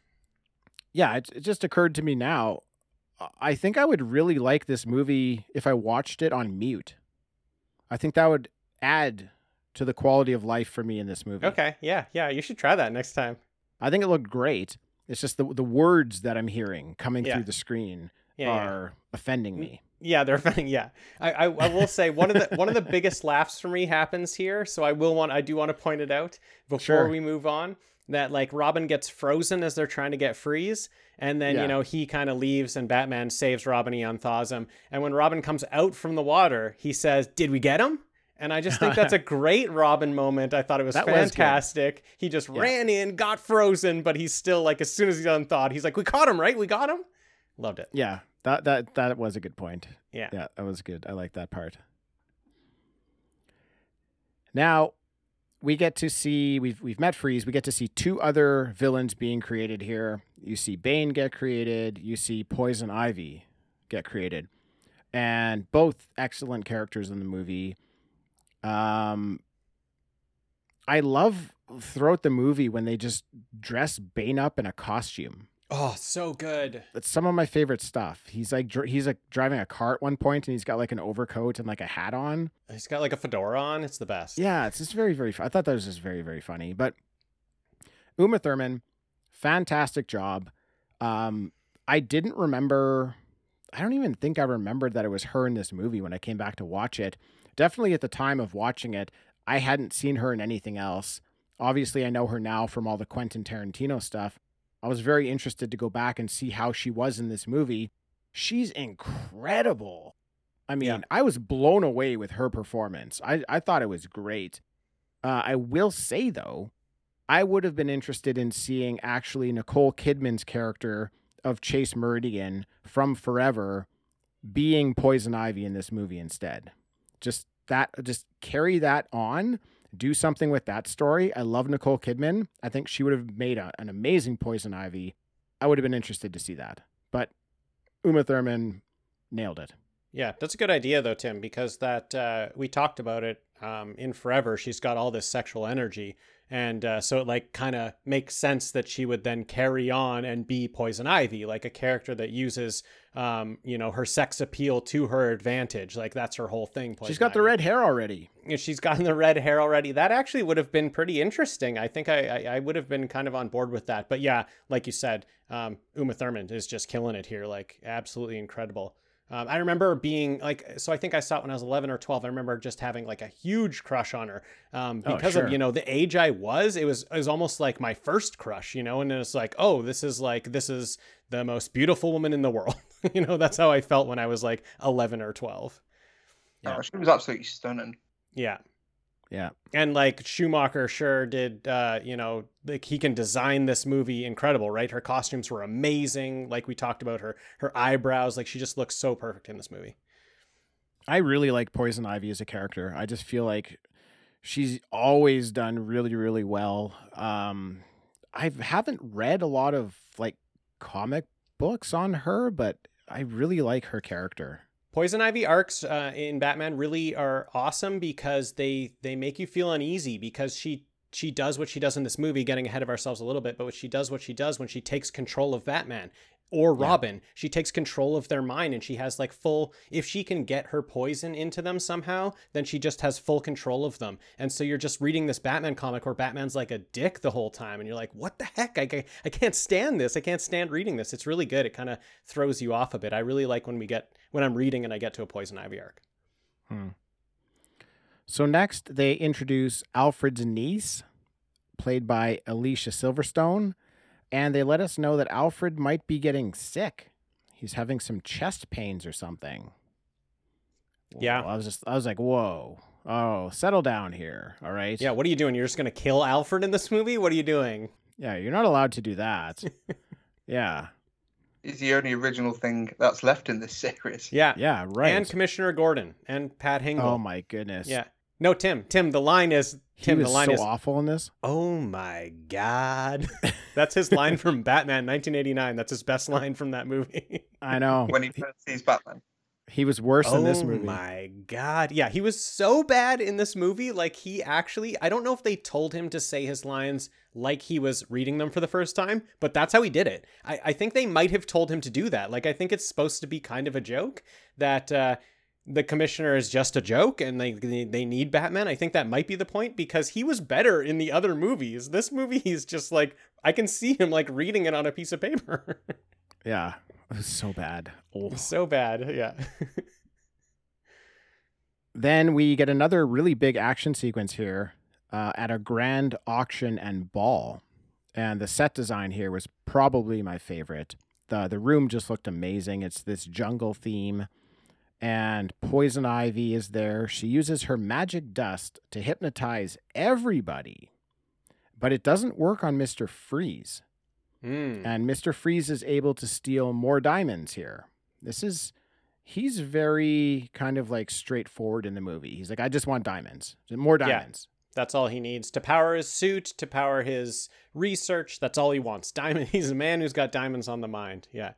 Speaker 5: yeah, it, it just occurred to me now. I think I would really like this movie if I watched it on mute. I think that would add to the quality of life for me in this movie.
Speaker 7: okay yeah yeah you should try that next time
Speaker 5: I think it looked great. It's just the the words that I'm hearing coming
Speaker 7: Yeah.
Speaker 5: through the screen
Speaker 7: yeah, yeah.
Speaker 5: are offending me.
Speaker 7: Yeah, they're offending. Yeah, I, I, I will say one of the one of the biggest laughs for me happens here. So I will want I do want to point it out before
Speaker 5: Sure.
Speaker 7: we move on that like Robin gets frozen as they're trying to get freeze, and then
Speaker 5: Yeah.
Speaker 7: you know he kind of leaves and Batman saves Robin. He unthaws him, and when Robin comes out from the water, he says, "Did we get him?" And I just think that's a great Robin moment. I thought it was
Speaker 5: That was
Speaker 7: fantastic. He just ran in, got frozen, but he's still like as soon as he's unthawed, he's like, "We caught him, right? We got him." Loved it.
Speaker 5: Yeah, that that that was a good point.
Speaker 7: Yeah.
Speaker 5: Yeah, that was good. I like that part. Now, we get to see we've we've met Freeze. We get to see two other villains being created here. You see Bane get created. You see Poison Ivy get created, and both excellent characters in the movie. Um, I love throughout the movie when they just dress Bane up in a costume.
Speaker 7: Oh, so good.
Speaker 5: That's some of my favorite stuff. He's like dr- he's like driving a car at one point, and he's got like an overcoat and like a hat on.
Speaker 7: He's got like a fedora on. It's the best.
Speaker 5: Yeah, it's just very, very. Fun. I thought that was just very, very funny. But Uma Thurman, fantastic job. Um, I didn't remember. I don't even think I remembered that it was her in this movie when I came back to watch it. Definitely at the time of watching it, I hadn't seen her in anything else. Obviously, I know her now from all the Quentin Tarantino stuff. I was very interested to go back and see how she was in this movie. She's incredible. I mean,
Speaker 7: Yeah.
Speaker 5: I was blown away with her performance. I, I thought it was great. Uh, I will say, though, I would have been interested in seeing actually Nicole Kidman's character of Chase Meridian from Forever being Poison Ivy in this movie instead. Just that, just carry that on, do something with that story. I love Nicole Kidman. I think she would have made a, an amazing Poison Ivy. I would have been interested to see that. But Uma Thurman nailed it.
Speaker 7: Yeah, that's a good idea though, Tim, because that uh, we talked about it um, in Forever. She's got all this sexual energy, and uh, so it like kind of makes sense that she would then carry on and be Poison Ivy, like a character that uses, um, you know, her sex appeal to her advantage. Like that's her whole thing.
Speaker 5: She's got the red hair already.
Speaker 7: She's gotten the red hair already. That actually would have been pretty interesting. I think I, I, I would have been kind of on board with that. But yeah, like you said, um, Uma Thurman is just killing it here. Like absolutely incredible. Um, I remember being like, so I think I saw it when I was 11 or 12. I remember just having like a huge crush on her um,
Speaker 5: Oh,
Speaker 7: because
Speaker 5: sure.
Speaker 7: of, you know, the age I was. It was, it was almost like my first crush, you know, and it's like, oh, this is like, this is the most beautiful woman in the world. you know, that's how I felt when I was like 11 or 12.
Speaker 5: Yeah.
Speaker 6: Oh, she was absolutely stunning.
Speaker 7: Yeah.
Speaker 5: Yeah.
Speaker 7: and like Schumacher sure did uh you know like he can design this movie incredible right her costumes were amazing like we talked about her her eyebrows like she just looks so perfect in this movie
Speaker 5: I really like Poison Ivy as a character. I just feel like she's always done really, really well. Um, I haven't read a lot of like comic books on her, but I really like her character.
Speaker 7: Poison Ivy arcs uh, in Batman really are awesome because they they make you feel uneasy because she she does what she does in this movie, getting ahead of ourselves a little bit, but what she does what she does when she takes control of Batman or
Speaker 5: Yeah.
Speaker 7: Robin, she takes control of their mind and she has like full if she can get her poison into them somehow, then she just has full control of them. And so you're just reading this Batman comic where Batman's like a dick the whole time and you're like, "What the heck? I I can't stand this. I can't stand reading this." It's really good. It kind of throws you off a bit. I really like when we get when I'm reading and I get to a Poison Ivy arc. Hmm.
Speaker 5: So next, they introduce Alfred's niece, played by Alicia Silverstone, and they let us know that Alfred might be getting sick. He's having some chest pains or something.
Speaker 7: Yeah.
Speaker 5: Whoa, I was just, I was like, whoa, oh, settle down here, all right.
Speaker 7: Yeah, what are you doing? You're just gonna kill Alfred in this movie? What are you doing?
Speaker 5: Yeah, you're not allowed to do that. yeah,
Speaker 6: Is the only original thing that's left in this series.
Speaker 7: Yeah,
Speaker 5: yeah, right.
Speaker 7: And Commissioner Gordon and Pat Hingle.
Speaker 5: oh my goodness.
Speaker 7: Yeah. No, Tim. Tim. The line is
Speaker 5: he
Speaker 7: Tim.
Speaker 5: was
Speaker 7: The line
Speaker 5: so
Speaker 7: is
Speaker 5: awful in this.
Speaker 7: Oh my God. That's his line from Batman, 1989. That's his best line from that movie.
Speaker 5: I know.
Speaker 6: When he first sees Batman.
Speaker 5: He was worse in this movie.
Speaker 7: Oh my god. Yeah, he was so bad in this movie. Like he actually I don't know if they told him to say his lines like he was reading them for the first time, but that's how he did it. I, I think they might have told him to do that. Like I think it's supposed to be kind of a joke that uh the commissioner is just a joke and they they need Batman. I think that might be the point because he was better in the other movies. This movie he's just like I can see him like reading it on a piece of paper.
Speaker 5: Yeah, it was so bad. Oh.
Speaker 7: so bad. Yeah.
Speaker 5: Then we get another really big action sequence here uh, at a grand auction and ball. And the set design here was probably my favorite. The, the room just looked amazing. It's this jungle theme. And Poison Ivy is there. She uses her magic dust to hypnotize everybody. But it doesn't work on Mr. Freeze.
Speaker 7: Hmm.
Speaker 5: And Mr. Freeze is able to steal more diamonds here. This is he's very kind of like straightforward in the movie. He's like, I just want diamonds. More diamonds. Yeah.
Speaker 7: That's all he needs to power his suit, to power his research. That's all he wants. Diamond. He's a man who's got diamonds on the mind. Yeah.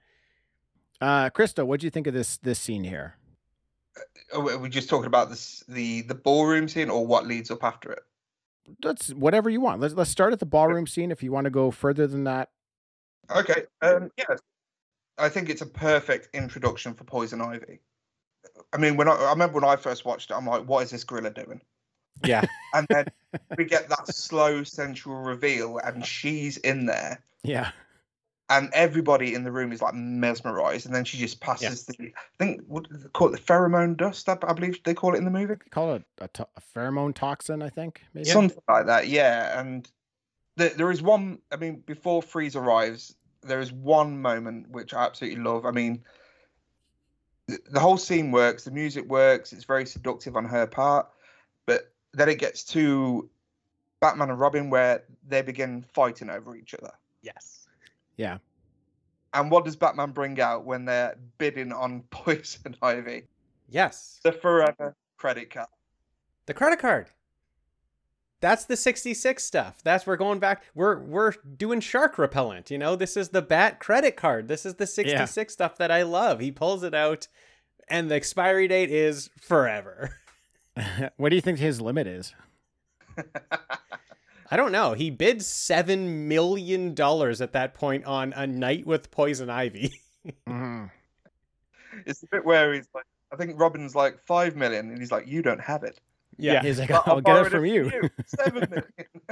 Speaker 5: Uh, Christo, what do you think of this this scene here?
Speaker 6: Are we just talking about this the the ballroom scene or what leads up after it?
Speaker 5: That's whatever you want. Let's let's start at the ballroom scene. If you want to go further than that,
Speaker 6: Okay. Um, yeah. I think it's a perfect introduction for Poison Ivy. I mean, when I, I remember when I first watched it, I'm like, what is this gorilla doing?
Speaker 7: Yeah.
Speaker 6: And then we get that slow sensual reveal, and she's in there,
Speaker 5: yeah,
Speaker 6: and everybody in the room is like mesmerized. And then she just passes the, I think, what they call it? The pheromone dust, I, I believe they call it in the movie.
Speaker 5: call it a, to- a pheromone toxin. I think maybe.
Speaker 6: Something like that, yeah. And there, there is one, I mean, before Freeze arrives, there is one moment which I absolutely love. I mean, the, the whole scene works, the music works, it's very seductive on her part, but then it gets to Batman and Robin where they begin fighting over each other.
Speaker 7: Yes.
Speaker 5: Yeah.
Speaker 6: And what does Batman bring out when they're bidding on Poison Ivy?
Speaker 7: Yes.
Speaker 6: The forever credit card.
Speaker 7: The credit card. That's the 66 stuff. That's we're going back. We're we're doing shark repellent, you know? This is the bat credit card. This is the 66 stuff that I love. He pulls it out and the expiry date is forever.
Speaker 5: what do you think his limit is?
Speaker 7: I don't know. He bid 7 million dollars at that point on a night with poison ivy.
Speaker 5: Mhm.
Speaker 6: It's the bit where he's like, I think Robin's like five million, and he's like, "You don't have it."
Speaker 7: yeah.
Speaker 5: He's like,
Speaker 6: But
Speaker 5: I'll get it
Speaker 6: borrowed
Speaker 5: from you.
Speaker 6: Seven million.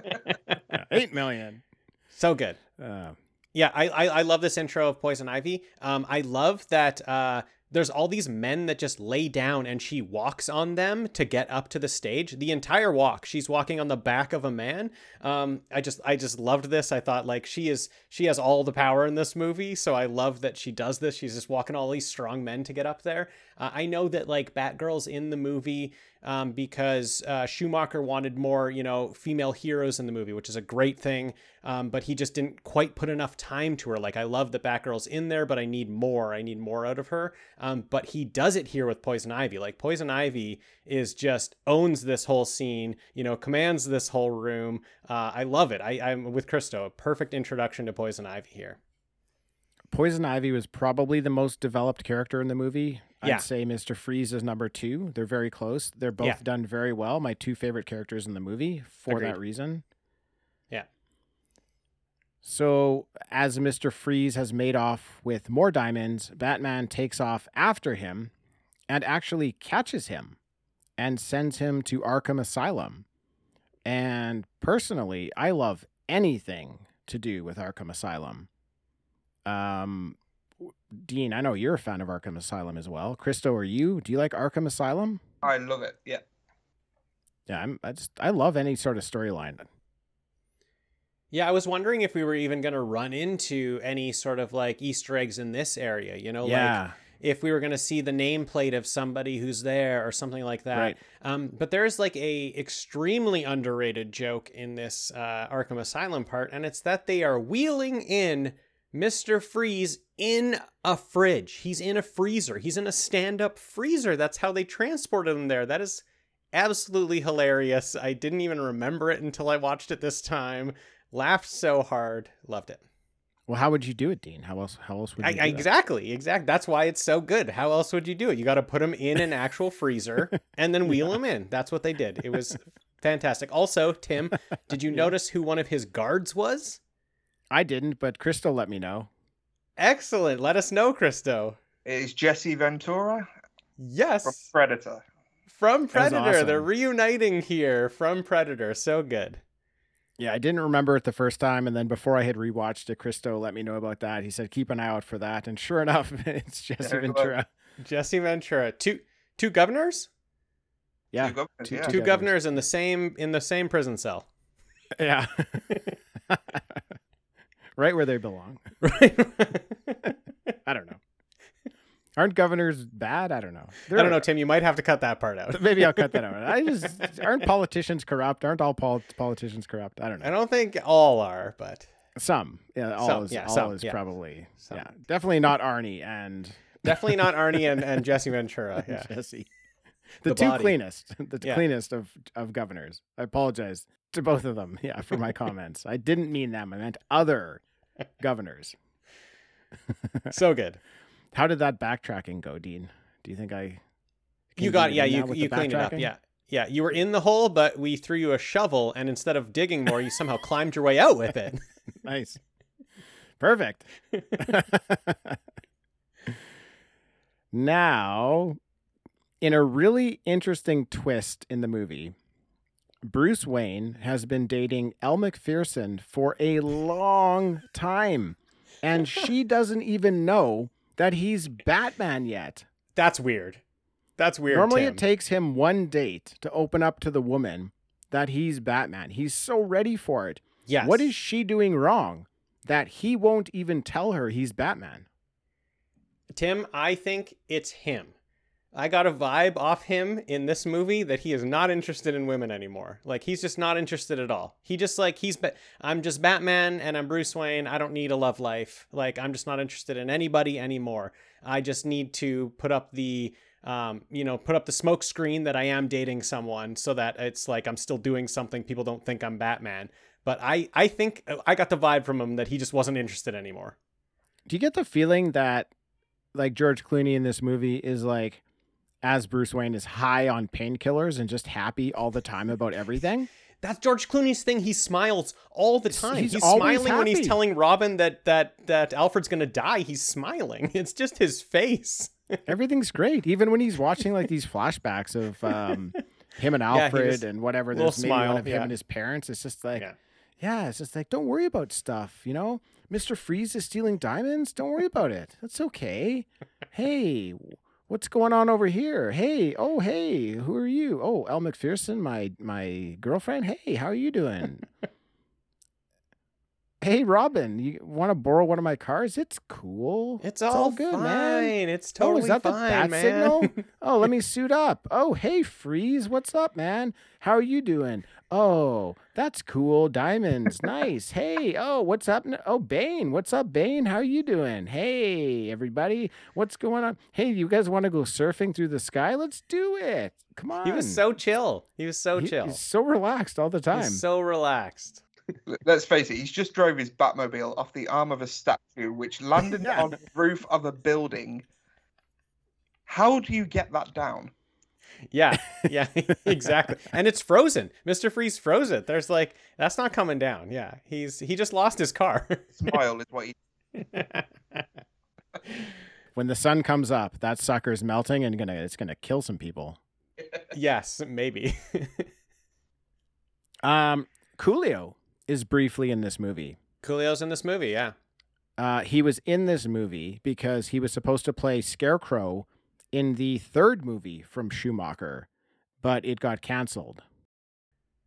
Speaker 5: Yeah, Eight million.
Speaker 7: So good.
Speaker 5: Uh,
Speaker 7: Yeah, I, I I love this intro of Poison Ivy. Um, I love that uh, there's all these men that just lay down and she walks on them to get up to the stage. The entire walk, she's walking on the back of a man. Um, I just I just loved this. I thought like she is she has all the power in this movie, so I love that she does this. She's just walking all these strong men to get up there. Uh, I know that like Batgirl's in the movie um, because uh, Schumacher wanted more, you know, female heroes in the movie, which is a great thing. Um, but he just didn't quite put enough time to her. Like, I love that Batgirl's in there, but I need more. I need more out of her. Um, but he does it here with Poison Ivy. Like, Poison Ivy is just owns this whole scene, you know, commands this whole room. Uh, I love it. I, I'm with Christo. A perfect introduction to Poison Ivy here.
Speaker 5: Poison Ivy was probably the most developed character in the movie.
Speaker 7: Yeah.
Speaker 5: I'd say Mr. Freeze is number two. They're very close. They're both
Speaker 7: Yeah.
Speaker 5: done very well. My two favorite characters in the movie for that reason.
Speaker 7: Yeah.
Speaker 5: So, as Mr. Freeze has made off with more diamonds, Batman takes off after him and actually catches him and sends him to Arkham Asylum. And personally, I love anything to do with Arkham Asylum. Um, Dean, I know you're a fan of Arkham Asylum as well. Christo, are you? Do you like Arkham Asylum?
Speaker 6: I love it. Yeah.
Speaker 5: Yeah, I'm, I just I love any sort of storyline.
Speaker 7: Yeah, I was wondering if we were even going to run into any sort of like Easter eggs in this area, you know, like
Speaker 5: yeah,
Speaker 7: if we were going to see the nameplate of somebody who's there or something like that.
Speaker 5: Right.
Speaker 7: Um, but there's like a extremely underrated joke in this uh, Arkham Asylum part, and it's that they are wheeling in Mister Freeze in a fridge. He's in a freezer. He's in a stand-up freezer. That's how they transported him there. That is absolutely hilarious. I didn't even remember it until I watched it this time. Laughed so hard. Loved it.
Speaker 5: Well, how would you do it, Dean? How else? How else would you? do
Speaker 7: I- exactly, exactly. That's why it's so good. How else would you do it? You got to put them in an actual freezer and then wheel them in. That's what they did. It was fantastic. Also, Tim, did you notice who one of his guards was?
Speaker 5: I didn't, but Christo let me know.
Speaker 7: Excellent. Let us know, Christo.
Speaker 6: It's Jesse Ventura from
Speaker 7: Yes,
Speaker 6: Predator.
Speaker 7: from
Speaker 5: That was
Speaker 7: Predator. They're reuniting here from Predator. So good.
Speaker 5: Yeah, I didn't remember it the first time, and then before I had rewatched it, Christo let me know about that. He said, "Keep an eye out for that," and sure enough, it's Jesse
Speaker 6: Yeah, it was.
Speaker 5: Ventura.
Speaker 7: Jesse Ventura. Two two governors.
Speaker 5: Yeah,
Speaker 6: Two governors,
Speaker 5: two-
Speaker 6: yeah.
Speaker 5: two
Speaker 7: Two
Speaker 5: governors.
Speaker 7: governors in the same in the same prison cell.
Speaker 5: yeah, right where they belong.
Speaker 7: Right.
Speaker 5: I don't know. Aren't governors bad? I don't know.
Speaker 7: I don't know, Tim. You might have to cut that part out.
Speaker 5: Maybe I'll cut that out. I just aren't politicians corrupt? Aren't all pol- politicians corrupt? I don't know.
Speaker 7: I don't think all are, but
Speaker 5: Some, yeah, all
Speaker 7: Some,
Speaker 5: is
Speaker 7: yeah,
Speaker 5: all
Speaker 7: some,
Speaker 5: is
Speaker 7: yeah.
Speaker 5: probably,
Speaker 7: Some.
Speaker 5: yeah, definitely not Arnie and
Speaker 7: definitely not Arnie and, and Jesse Ventura. Yeah.
Speaker 5: Jesse. the,
Speaker 7: the
Speaker 5: two
Speaker 7: body.
Speaker 5: cleanest, the
Speaker 7: Yeah.
Speaker 5: cleanest of of governors. I apologize to both of them. Yeah, for my comments. I didn't mean them. I meant other governors.
Speaker 7: so good.
Speaker 5: How did that backtracking go, Dean? Do you think I?
Speaker 7: You got
Speaker 5: it
Speaker 7: yeah, you you cleaned it up. Yeah. Yeah, you were in the hole, but we threw you a shovel, and instead of digging more, you somehow climbed your way out with it.
Speaker 5: Nice. Perfect. now, in a really interesting twist in the movie, Bruce Wayne has been dating Elle Macpherson for a long time, and she doesn't even know that he's Batman yet.
Speaker 7: That's weird. That's weird.
Speaker 5: Normally,
Speaker 7: Tim.
Speaker 5: it takes him one date to open up to the woman that he's Batman. He's so ready for it.
Speaker 7: yes.
Speaker 5: What is she doing wrong that he won't even tell her he's Batman?
Speaker 7: Tim, I think it's him. I got a vibe off him in this movie that he is not interested in women anymore. Like he's just not interested at all. He just like he's ba- I'm just Batman and I'm Bruce Wayne. I don't need a love life. Like I'm just not interested in anybody anymore. I just need to put up the um, you know, put up the smoke screen that I am dating someone so that it's like I'm still doing something people don't think I'm Batman. But I I think I got the vibe from him that he just wasn't interested anymore.
Speaker 5: Do you get the feeling that like George Clooney in this movie is like as Bruce Wayne is high on painkillers and just happy all the time about everything?
Speaker 7: That's George Clooney's thing. He smiles all the time.
Speaker 5: he's
Speaker 7: He's, smiling when he's telling Robin that that that Alfred's gonna die. He's smiling. It's just his face.
Speaker 5: Everything's great, even when he's watching like these flashbacks of um, him and Alfred
Speaker 7: was-
Speaker 5: and whatever. There's maybe one
Speaker 7: smile,
Speaker 5: of him and his parents. It's just like,
Speaker 7: Yeah.
Speaker 5: yeah, it's just like, don't worry about stuff. You know, Mister Freeze is stealing diamonds. Don't worry about it. That's okay. hey, what's going on over here? Hey, oh hey, who are you? Oh, Elle Macpherson, my my girlfriend. Hey, how are you doing? Hey Robin, you want to borrow one of my cars? It's cool.
Speaker 7: It's all,
Speaker 5: good,
Speaker 7: fine.
Speaker 5: man.
Speaker 7: It's totally
Speaker 5: oh, is that
Speaker 7: fine,
Speaker 5: the bat
Speaker 7: man.
Speaker 5: signal? oh, let me suit up. Oh, hey, Freeze, what's up, man? How are you doing? Oh, that's cool. Diamonds, nice. Hey, oh, what's up? Oh, Bane, what's up, Bane? How you doing? Hey, everybody, what's going on? Hey, you guys want to go surfing through the sky? Let's do it. Come on.
Speaker 7: he was so chill. He was so
Speaker 5: He-
Speaker 7: chill.
Speaker 5: He's so relaxed all the time.
Speaker 7: He's so relaxed.
Speaker 6: Let's face it, he's just drove his Batmobile off the arm of a statue, which landed
Speaker 5: Yeah.
Speaker 6: on the roof of a building. How do you get that down?
Speaker 7: Yeah, yeah, exactly. And it's frozen. Mr. Freeze froze it. There's like that's not coming down. Yeah, he's he just lost his car.
Speaker 6: Smile is what he.
Speaker 5: when the sun comes up, that sucker's melting and gonna it's gonna kill some people.
Speaker 7: yes, maybe.
Speaker 5: Um, Coolio is briefly in this movie.
Speaker 7: Coolio's in this movie. Yeah.
Speaker 5: Uh, he was in this movie because he was supposed to play Scarecrow in the third movie from Schumacher, but it got canceled.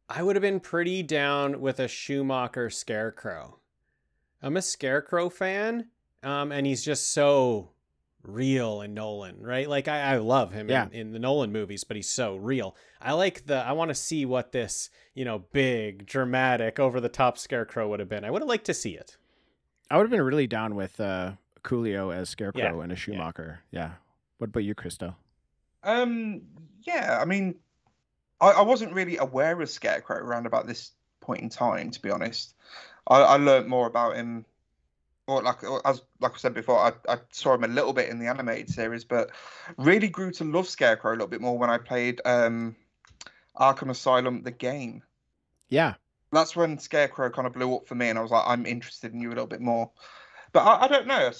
Speaker 7: I would have been pretty down with a Schumacher Scarecrow. I'm a Scarecrow fan, um, and he's just so real in Nolan, right? Like I, I love him
Speaker 5: Yeah.
Speaker 7: in, in the Nolan movies, but he's so real. I like the. I want to see what this, you know, big, dramatic, over the top Scarecrow would have been. I would have liked to see it.
Speaker 5: I would have been really down with uh, Coolio as Scarecrow
Speaker 7: Yeah,
Speaker 5: and a Schumacher. Yeah. What about you, Christo?
Speaker 6: Um, yeah, I mean, I, I wasn't really aware of Scarecrow around about this point in time, to be honest. I, I learned more about him, or like or as like I said before, I, I saw him a little bit in the animated series, but really grew to love Scarecrow a little bit more when I played um, Arkham Asylum, the game.
Speaker 5: Yeah.
Speaker 6: That's when Scarecrow kind of blew up for me, and I was like, I'm interested in you a little bit more. But I, I don't know.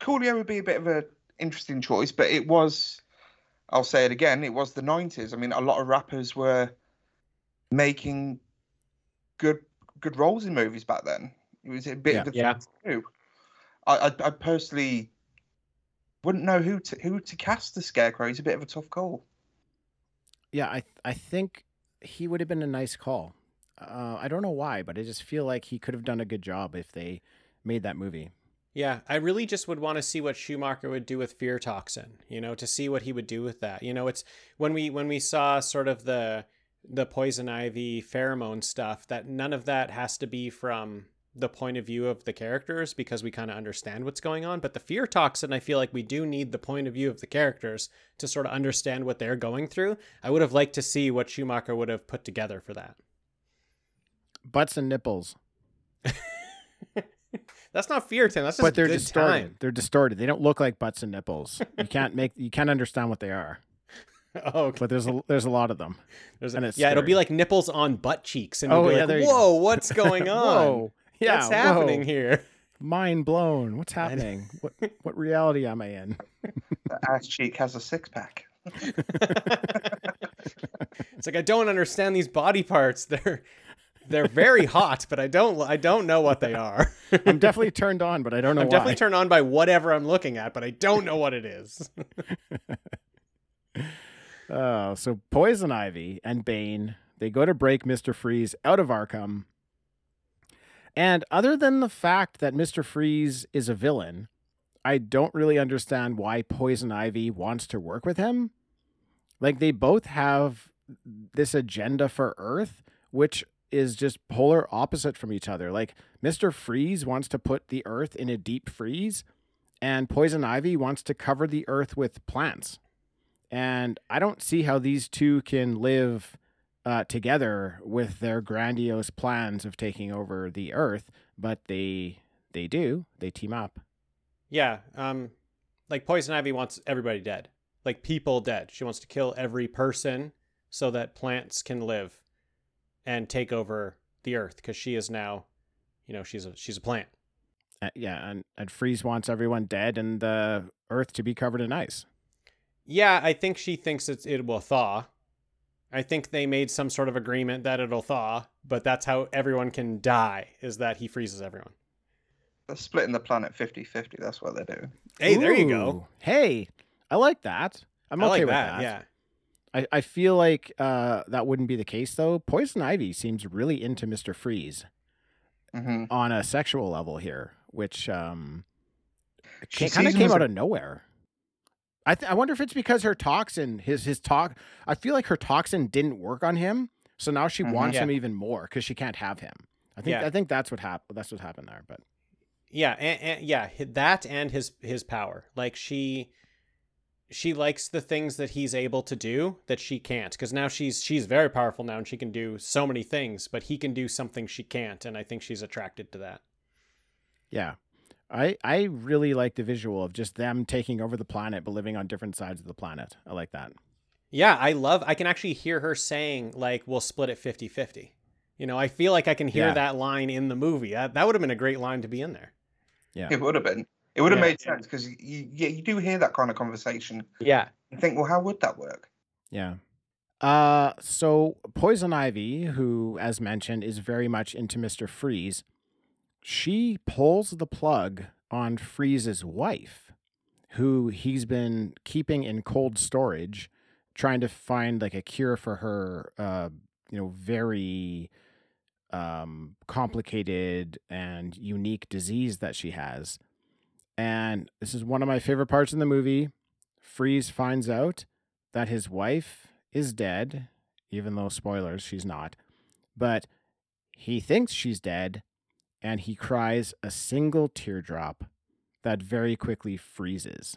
Speaker 6: Coolio would be a bit of a interesting choice, but it was. I'll say it again. It was the '90s. I mean, a lot of rappers were making good good roles in movies back then. It was a bit
Speaker 5: Yeah.
Speaker 6: of a
Speaker 7: Yeah.
Speaker 6: thing to. I, I I personally wouldn't know who to who to cast the Scarecrow. He's a bit of a tough call.
Speaker 5: Yeah, I I think he would have been a nice call. Uh, I don't know why, but I just feel like he could have done a good job if they made that movie.
Speaker 7: Yeah, I really just would want to see what Schumacher would do with fear toxin, you know, to see what he would do with that. You know, it's when we when we saw sort of the the poison ivy pheromone stuff that none of that has to be from the point of view of the characters because we kind of understand what's going on. But the fear toxin, I feel like we do need the point of view of the characters to sort of understand what they're going through. I would have liked to see what Schumacher would have put together for that.
Speaker 5: Butts and nipples.
Speaker 7: That's not fear, Tim. That's just
Speaker 5: but they're
Speaker 7: good
Speaker 5: distorted.
Speaker 7: time.
Speaker 5: They're distorted. They don't look like butts and nipples. You can't make you can't understand what they are.
Speaker 7: Oh, okay.
Speaker 5: But there's a there's a lot of them.
Speaker 7: There's a-
Speaker 5: and it's
Speaker 7: yeah, it'll be like nipples on butt cheeks, and
Speaker 5: Oh,
Speaker 7: you'll be
Speaker 5: yeah,
Speaker 7: like,
Speaker 5: there you
Speaker 7: "Whoa, what's going on?
Speaker 5: Whoa. Yeah,
Speaker 7: what's happening
Speaker 5: whoa.
Speaker 7: here?"
Speaker 5: Mind blown. What's happening? what what reality am I in?
Speaker 6: The ass cheek has a six pack.
Speaker 7: It's like I don't understand these body parts. They're they're very hot, but I don't I don't know what they are.
Speaker 5: I'm definitely turned on, but I don't know
Speaker 7: I'm
Speaker 5: why.
Speaker 7: definitely turned on by whatever I'm looking at, but I don't know what it is.
Speaker 5: Oh, so Poison Ivy and Bane, they go to break Mr. Freeze out of Arkham. And other than the fact that Mr. Freeze is a villain, I don't really understand why Poison Ivy wants to work with him. Like they both have this agenda for Earth, which is just polar opposite from each other. Like Mr. Freeze wants to put the Earth in a deep freeze, and Poison Ivy wants to cover the Earth with plants. And I don't see how these two can live uh, together with their grandiose plans of taking over the Earth, but they they do. They team up.
Speaker 7: yeah, um like Poison Ivy wants everybody dead. Like people dead. She wants to kill every person so that plants can live and take over the earth because she is now, you know, she's a she's a plant.
Speaker 5: Uh, yeah, and, and Freeze wants everyone dead and the Earth to be covered in ice.
Speaker 7: Yeah, I think she thinks it's it will thaw. I think they made some sort of agreement that it'll thaw, but that's how everyone can die is that he freezes everyone.
Speaker 6: They're splitting the planet 50 50. That's what they're doing.
Speaker 7: Hey, there you go.
Speaker 5: Hey, I like that. I'm
Speaker 7: I
Speaker 5: okay
Speaker 7: like
Speaker 5: with
Speaker 7: that.
Speaker 5: that.
Speaker 7: Yeah.
Speaker 5: I, I feel like uh, that wouldn't be the case though. Poison Ivy seems really into Mister Freeze
Speaker 6: hmm
Speaker 5: on a sexual level here, which um,
Speaker 6: She
Speaker 5: kind of came
Speaker 6: as a-
Speaker 5: out of nowhere. I th- I wonder if it's because her toxin, his his talk. I feel like her toxin didn't work on him, so now she
Speaker 6: Mhm.
Speaker 5: wants
Speaker 7: Yeah.
Speaker 5: him even more because she can't have him. I think
Speaker 7: Yeah.
Speaker 5: I think that's what happened. That's what happened there. But
Speaker 7: Yeah, and, and yeah, that and his his power. Like she she likes the things that he's able to do that she can't because now she's she's very powerful now and she can do so many things, but he can do something she can't, and I think she's attracted to that.
Speaker 5: yeah, I I really like the visual of just them taking over the planet but living on different sides of the planet. I like that.
Speaker 7: Yeah, I love I can actually hear her saying like we'll split it 50-50. You know, I feel like I can hear
Speaker 5: Yeah.
Speaker 7: that line in the movie. That, that would have been a great line to be in there.
Speaker 5: Yeah.
Speaker 6: It would have been. It would have
Speaker 7: Yeah.
Speaker 6: made sense because you, yeah, you do hear that kind of conversation.
Speaker 7: Yeah.
Speaker 6: You think, well, how would that work?
Speaker 5: Yeah. Uh, so Poison Ivy, who, as mentioned, is very much into Mister Freeze, she pulls the plug on Freeze's wife, who he's been keeping in cold storage, trying to find like a cure for her, uh, you know, very um, complicated and unique disease that she has. And this is one of my favorite parts in the movie. Freeze finds out that his wife is dead, even though spoilers, she's not. But he thinks she's dead, and he cries a single teardrop that very quickly freezes.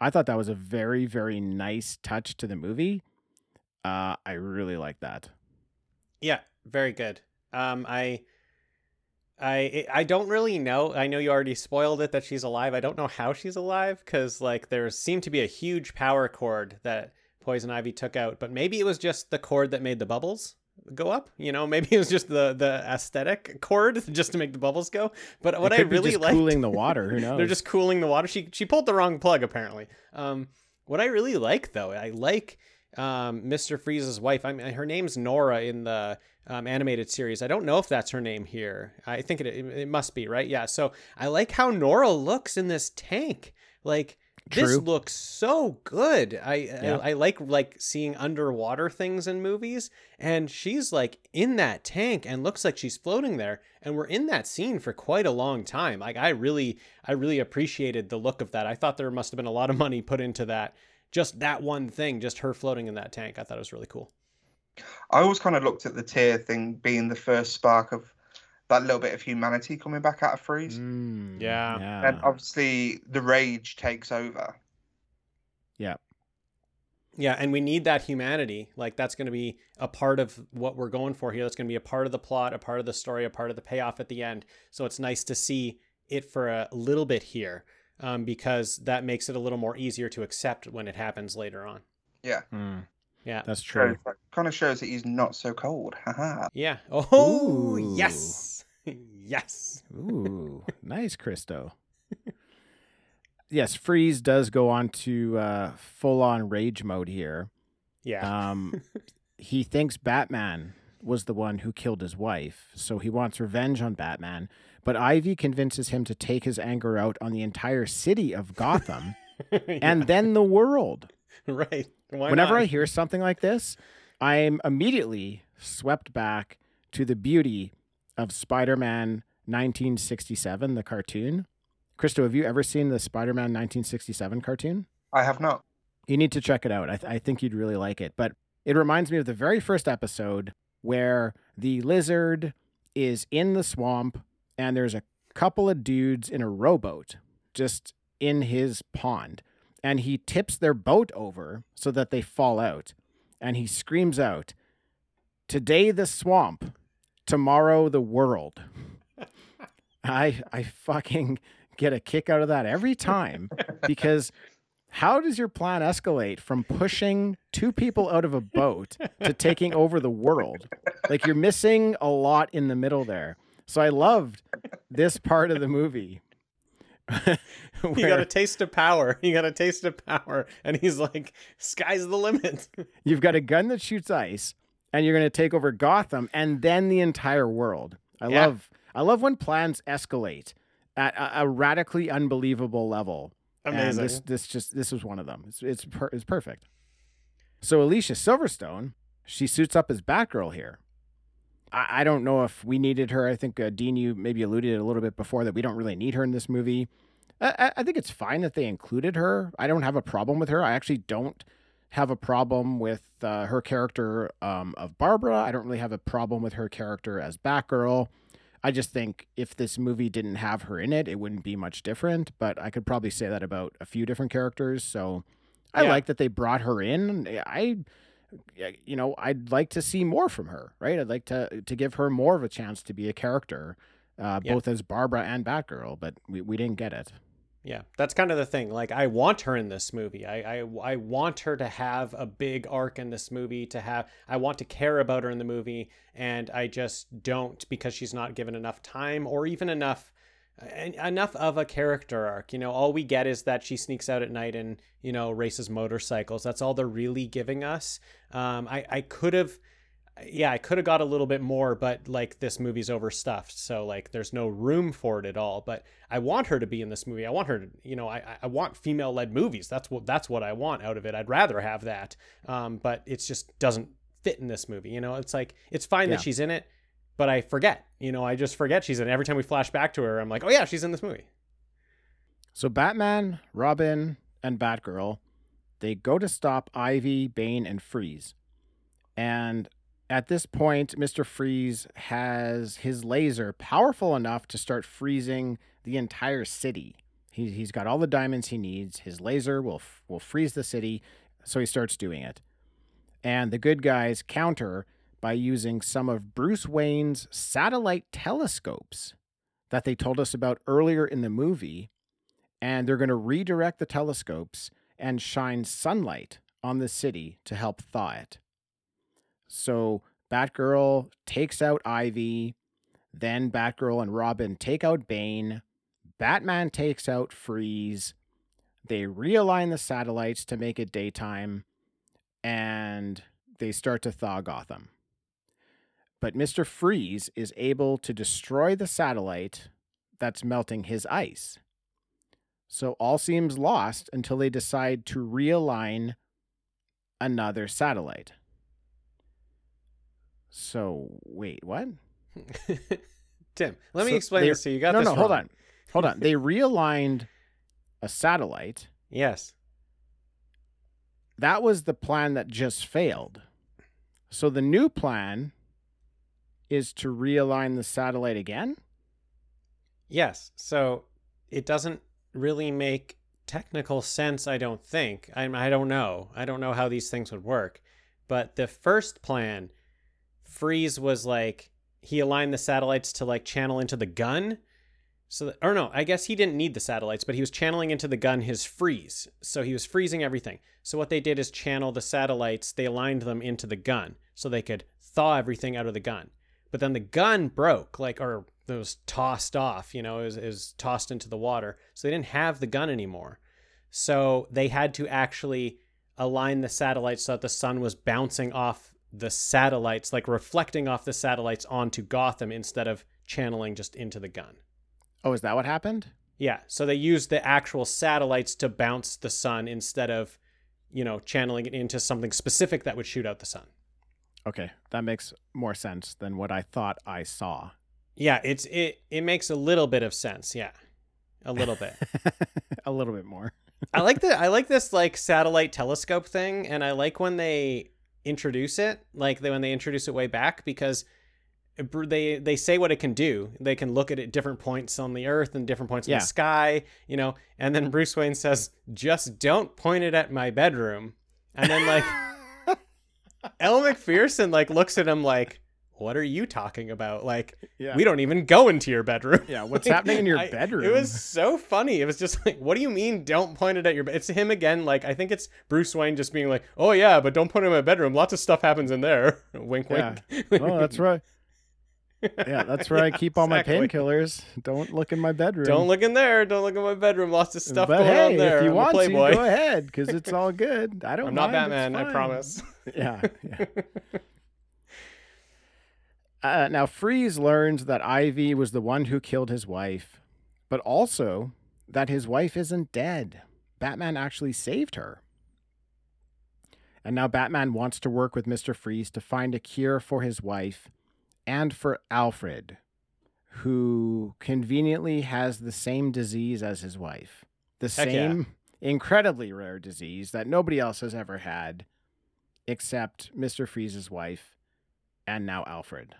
Speaker 5: I thought that was a very, very nice touch to the movie. Uh, I really like that.
Speaker 7: Yeah, very good. Um, I, I, I don't really know. I know you already spoiled it that she's alive. I don't know how she's alive because like there seemed to be a huge power cord that Poison Ivy took out, but maybe it was just the cord that made the bubbles go up. You know, maybe it was just the the aesthetic cord just to make the bubbles go. But what I really like
Speaker 5: cooling the water. Who knows?
Speaker 7: they're just cooling the water. She she pulled the wrong plug apparently. Um, what I really like though, I like um, Mr. Freeze's wife. I mean, her name's Nora in the um, animated series. I don't know if that's her name here. I think it, it it must be right. Yeah. So I like how Nora looks in this tank. Like this looks so good. I,
Speaker 5: Yeah.
Speaker 7: I I like like seeing underwater things in movies, and she's like in that tank and looks like she's floating there. And we're in that scene for quite a long time. Like I really I really appreciated the look of that. I thought there must have been a lot of money put into that. Just that one thing, just her floating in that tank. I thought it was really cool.
Speaker 6: I always kind of looked at the tear thing being the first spark of that little bit of humanity coming back out of Freeze.
Speaker 5: Mm,
Speaker 7: Yeah.
Speaker 6: And obviously, the rage takes over.
Speaker 5: yeah.
Speaker 7: Yeah, and we need that humanity. Like that's going to be a part of what we're going for here. That's going to be a part of the plot, a part of the story, a part of the payoff at the end. So it's nice to see it for a little bit here, um, because that makes it a little more easier to accept when it happens later on.
Speaker 6: Yeah.
Speaker 5: Mm,
Speaker 7: Yeah,
Speaker 5: that's
Speaker 6: So
Speaker 5: true.
Speaker 6: it kind of shows that he's not so cold. Haha.
Speaker 7: yeah. Oh,
Speaker 5: Ooh.
Speaker 7: yes, yes.
Speaker 5: Ooh, nice, Christo. yes, Freeze does go on to uh, full on rage mode here.
Speaker 7: Yeah,
Speaker 5: Um, he thinks Batman was the one who killed his wife, so he wants revenge on Batman. But Ivy convinces him to take his anger out on the entire city of Gotham and then the world.
Speaker 7: right. Why
Speaker 5: Whenever
Speaker 7: not?
Speaker 5: I hear something like this, I'm immediately swept back to the beauty of Spider Man 1967, the cartoon. Christo, have you ever seen the Spider Man 1967 cartoon?
Speaker 6: I have not.
Speaker 5: You need to check it out. I, th- I think you'd really like it. But it reminds me of the very first episode where the lizard is in the swamp and there's a couple of dudes in a rowboat just in his pond. And he tips their boat over so that they fall out. And he screams out, Today the swamp, tomorrow the world. I I fucking get a kick out of that every time because how does your plan escalate from pushing two people out of a boat to taking over the world? Like you're missing a lot in the middle there. So I loved this part of the movie.
Speaker 7: You got a taste of power. You got a taste of power, and he's like, "Sky's the limit."
Speaker 5: you've got a gun that shoots ice and you're going to take over Gotham and then the entire world. I
Speaker 7: Yeah.
Speaker 5: love I love when plans escalate at a, a radically unbelievable level. And
Speaker 7: Amazing.
Speaker 5: this this just this was one of them. It's it's, per, it's perfect. So Alicia Silverstone, she suits up as Batgirl here. I, I don't know if we needed her. I think uh, Dean, you maybe alluded a little bit before that we don't really need her in this movie. I, I- think it's fine that they included her. I don't have a problem with her. I actually don't have a problem with uh, her character um, of Barbara. I don't really have a problem with her character as Batgirl. I just think if this movie didn't have her in it, it wouldn't be much different. But I could probably say that about a few different characters. So I
Speaker 7: Yeah.
Speaker 5: like that they brought her in. I, you know, I'd like to see more from her. Right? I'd like to to give her more of a chance to be a character, uh,
Speaker 7: Yeah.
Speaker 5: both as Barbara and Batgirl. But we, we didn't get it.
Speaker 7: Yeah, that's kind of the thing. Like, I want her in this movie. I, I I want her to have a big arc in this movie. To have, I want to care about her in the movie, and I just don't because she's not given enough time or even enough en- enough of a character arc. You know, all we get is that she sneaks out at night and you know races motorcycles. That's all they're really giving us. Um, I I could have. Yeah, I could have got a little bit more, but like this movie's overstuffed, so like there's no room for it at all. But I want her to be in this movie. I want her to, you know, I, I want female led movies. That's what that's what I want out of it. I'd rather have that. Um, but it just doesn't fit in this movie. You know, it's like it's fine
Speaker 5: Yeah.
Speaker 7: that she's in it, but I forget. You know, I just forget she's in. Every time we flash back to her, I'm like, oh yeah, she's in this movie.
Speaker 5: So Batman, Robin, and Batgirl, they go to stop Ivy, Bane, and Freeze. And at this point, Mr. Freeze has his laser powerful enough to start freezing the entire city. He, he's got all the diamonds he needs. His laser will will freeze the city, so he starts doing it. And the good guys counter by using some of Bruce Wayne's satellite telescopes that they told us about earlier in the movie and they're going to redirect the telescopes and shine sunlight on the city to help thaw it. So Batgirl takes out Ivy, then Batgirl and Robin take out Bane, Batman takes out Freeze. They realign the satellites to make it daytime, and they start to thaw Gotham. But Mr. Freeze is able to destroy the satellite that's melting his ice. So all seems lost until they decide to realign another satellite. So wait, what?
Speaker 7: Tim, let me explain this to you. You got
Speaker 5: no,
Speaker 7: this
Speaker 5: no, hold on, hold on. They realigned a satellite.
Speaker 7: Yes.
Speaker 5: That was the plan that just failed. So the new plan is to realign the satellite again?
Speaker 7: Yes. So it doesn't really make technical sense, I don't think. I, I don't know. I don't know how these things would work. But the first plan, Freeze was like, he aligned the satellites to like channel into the gun. So, that, or no, I guess he didn't need the satellites, but he was channeling into the gun his freeze. So he was freezing everything. So what they did is channel the satellites, they aligned them into the gun so they could thaw everything out of the gun. But then the gun broke, like, or it was tossed off, you know, it was, it was tossed into the water. So they didn't have the gun anymore. So they had to actually align the satellites so that the sun was bouncing off the satellites, like reflecting off the satellites onto Gotham instead of channeling just into the gun.
Speaker 5: Oh, is that what happened?
Speaker 7: Yeah. So they used the actual satellites to bounce the sun instead of, you know, channeling it into something specific that would shoot out the sun.
Speaker 5: Okay, that makes more sense than what I thought I saw.
Speaker 7: Yeah, it's it it makes a little bit of sense. Yeah. A little bit.
Speaker 5: a little bit more.
Speaker 7: I like the I like this like satellite telescope thing and I like when they introduce it, like they, when they introduce it way back because they they say what it can do. They can look at it at different points on the earth and different points
Speaker 5: Yeah.
Speaker 7: in the sky, you know. And then Bruce Wayne says, "Just don't point it at my bedroom." And then like Elle Macpherson like looks at him like, "What are you talking about? Like,
Speaker 5: Yeah.
Speaker 7: we don't even go into your bedroom."
Speaker 5: Yeah, what's happening in your
Speaker 7: I-
Speaker 5: bedroom?
Speaker 7: It was so funny. It was just like, "What do you mean? Don't point it at your?" bed? It's him again. Like, I think it's Bruce Wayne just being like, "Oh yeah, but don't point it in my bedroom. Lots of stuff happens in there." wink,
Speaker 5: Yeah.
Speaker 7: wink.
Speaker 5: oh, that's right. Yeah, that's where I keep all my painkillers. Don't look in my bedroom.
Speaker 7: Don't look in there. Don't look in my bedroom. Lots of stuff
Speaker 5: but
Speaker 7: going
Speaker 5: hey,
Speaker 7: on there.
Speaker 5: if you
Speaker 7: I'm
Speaker 5: want to, go ahead, because it's all good. I don't. Know.
Speaker 7: I'm not
Speaker 5: mind,
Speaker 7: Batman. I promise.
Speaker 5: Yeah. yeah. Uh, now, Freeze learns that Ivy was the one who killed his wife, but also that his wife isn't dead. Batman actually saved her. And now Batman wants to work with Mr. Freeze to find a cure for his wife and for Alfred, who conveniently has the same disease as his wife. The
Speaker 7: Heck yeah.
Speaker 5: same incredibly rare disease that nobody else has ever had except Mr. Freeze's wife and now Alfred.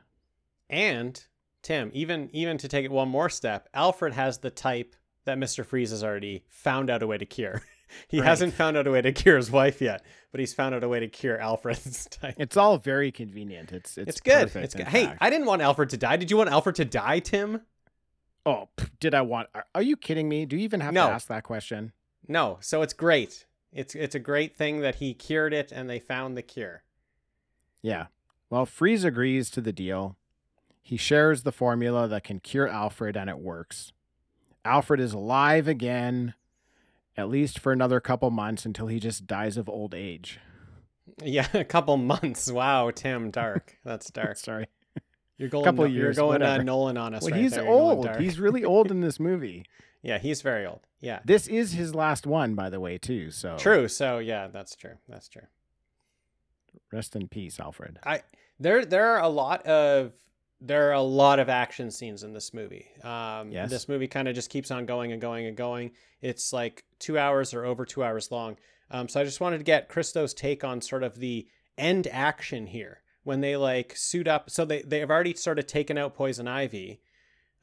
Speaker 7: And Tim, even even to take it one more step, Alfred has the type that Mister Freeze has already found out a way to cure. he
Speaker 5: Right.
Speaker 7: hasn't found out a way to cure his wife yet, but he's found out a way to cure Alfred's type.
Speaker 5: It's all very convenient. It's it's,
Speaker 7: It's, good. It's good. Hey,
Speaker 5: fact.
Speaker 7: I didn't want Alfred to die. Did you want Alfred to die, Tim?
Speaker 5: oh, did I want? Are, are you kidding me? Do you even have
Speaker 7: No.
Speaker 5: to ask that question?
Speaker 7: No. So it's great. It's it's a great thing that he cured it and they found the cure.
Speaker 5: Yeah. Well, Freeze agrees to the deal. He shares the formula that can cure Alfred, and it works. Alfred is alive again, at least for another couple months until he just dies of old age.
Speaker 7: Yeah, a couple months. Wow, Tim, dark. That's dark.
Speaker 5: Sorry.
Speaker 7: You're going.
Speaker 5: Couple
Speaker 7: You're
Speaker 5: years,
Speaker 7: going uh. Nolan on us.
Speaker 5: Well,
Speaker 7: right
Speaker 5: he's
Speaker 7: there.
Speaker 5: Old. He's really old in this movie.
Speaker 7: yeah, he's very old. Yeah.
Speaker 5: This is his last one, by the way, too. So
Speaker 7: True. So yeah, that's true. That's true.
Speaker 5: Rest in peace, Alfred.
Speaker 7: I there there are a lot of there are a lot of action scenes in this movie. Um,
Speaker 5: Yes.
Speaker 7: This movie kind of just keeps on going and going and going. It's like two hours or over two hours long. Um, so I just wanted to get Christo's take on sort of the end action here when they like suit up. So they they've already sort of taken out Poison Ivy.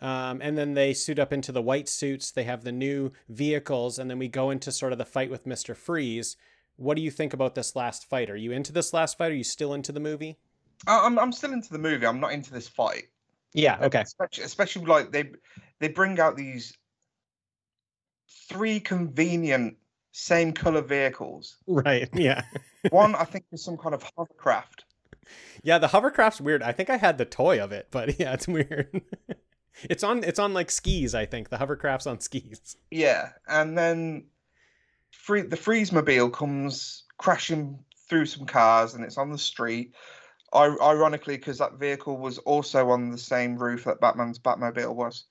Speaker 7: Um, and then they suit up into the white suits. They have the new vehicles, and then we go into sort of the fight with Mister Freeze. What do you think about this last fight? Are you into this last fight? Are you still into the movie?
Speaker 6: I- I'm I'm still into the movie. I'm not into this fight.
Speaker 7: Yeah. Okay.
Speaker 6: Especially, especially like they they bring out these three convenient same color vehicles.
Speaker 7: Right. Yeah.
Speaker 6: One I think is some kind of hovercraft.
Speaker 7: Yeah. The hovercraft's weird. I think I had the toy of it, but yeah, it's weird. it's on. It's on like skis. I think the hovercraft's on skis.
Speaker 6: Yeah, and then free the freeze mobile comes crashing through some cars, and it's on the street. I, ironically, because that vehicle was also on the same roof that Batman's Batmobile was.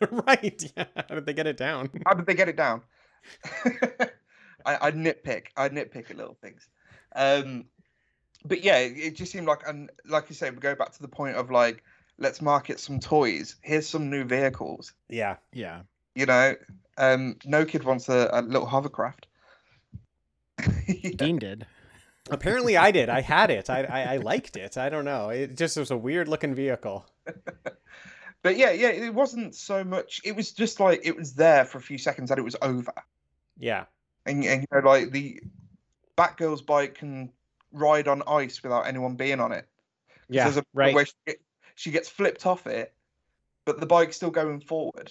Speaker 7: right. Yeah. How did they get it down?
Speaker 6: How did they get it down? I, I nitpick. I nitpick at little things. Um, but yeah, it, it just seemed like, and like you say, we go back to the point of like, let's market some toys. Here's some new vehicles.
Speaker 7: Yeah.
Speaker 5: Yeah.
Speaker 6: You know, um, no kid wants a, a little hovercraft. Yeah.
Speaker 5: Dean did.
Speaker 7: Apparently, I did. I had it. I, I I liked it. I don't know. It just was a weird looking vehicle.
Speaker 6: But yeah, yeah, it wasn't so much. It was just like it was there for a few seconds and it was over.
Speaker 7: Yeah.
Speaker 6: And, and you know, like the Batgirl's bike can ride on ice without anyone being on it.
Speaker 7: Yeah.
Speaker 6: there's a
Speaker 7: Right.
Speaker 6: Where she, get- she gets flipped off it, but the bike's still going forward.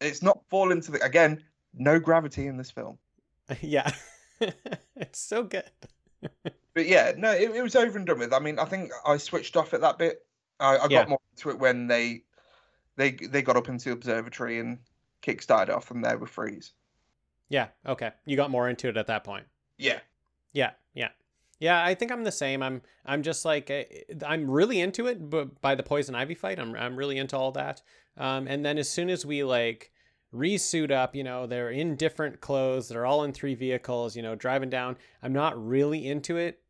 Speaker 6: It's not falling to the again. No gravity in this film.
Speaker 7: Yeah. it's so good.
Speaker 6: But yeah, no, it, it was over and done with. I mean, I think I switched off at that bit. I, I
Speaker 7: Yeah.
Speaker 6: got more into it when they they they got up into the observatory and kick started off and there with Freeze.
Speaker 7: Yeah. Okay. You got more into it at that point.
Speaker 6: Yeah.
Speaker 7: Yeah, yeah, yeah. I think I'm the same. I'm I'm just like eh, I'm really into it, but by the poison ivy fight, I'm I'm really into all that. Um, and then as soon as we like resuit up, you know, they're in different clothes, they're all in three vehicles, you know, driving down. I'm not really into it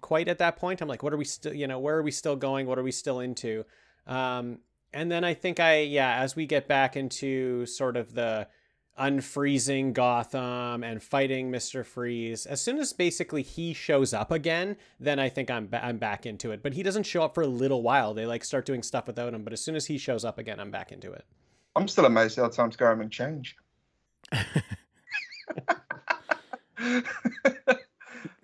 Speaker 7: quite at that point. I'm like, what are we still, you know, where are we still going? What are we still into? Um, and then I think I, yeah, as we get back into sort of the unfreezing Gotham and fighting Mr. Freeze. As soon as basically he shows up again, then I think I'm ba- I'm back into it. But he doesn't show up for a little while. They like start doing stuff without him, but as soon as he shows up again, I'm back into it.
Speaker 6: I'm still amazed how times time to go and change.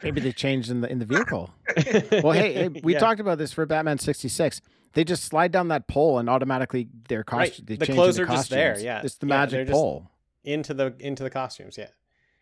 Speaker 5: Maybe they changed in the in the vehicle. Well, hey, hey, we
Speaker 7: Yeah.
Speaker 5: talked about this for Batman sixty six. They just slide down that pole and automatically their
Speaker 7: Right.
Speaker 5: costume. They
Speaker 7: The clothes
Speaker 5: into
Speaker 7: are just there,
Speaker 5: costumes.
Speaker 7: yeah.
Speaker 5: it's the
Speaker 7: Yeah,
Speaker 5: magic
Speaker 7: just-
Speaker 5: pole.
Speaker 7: into the into the costumes, yeah.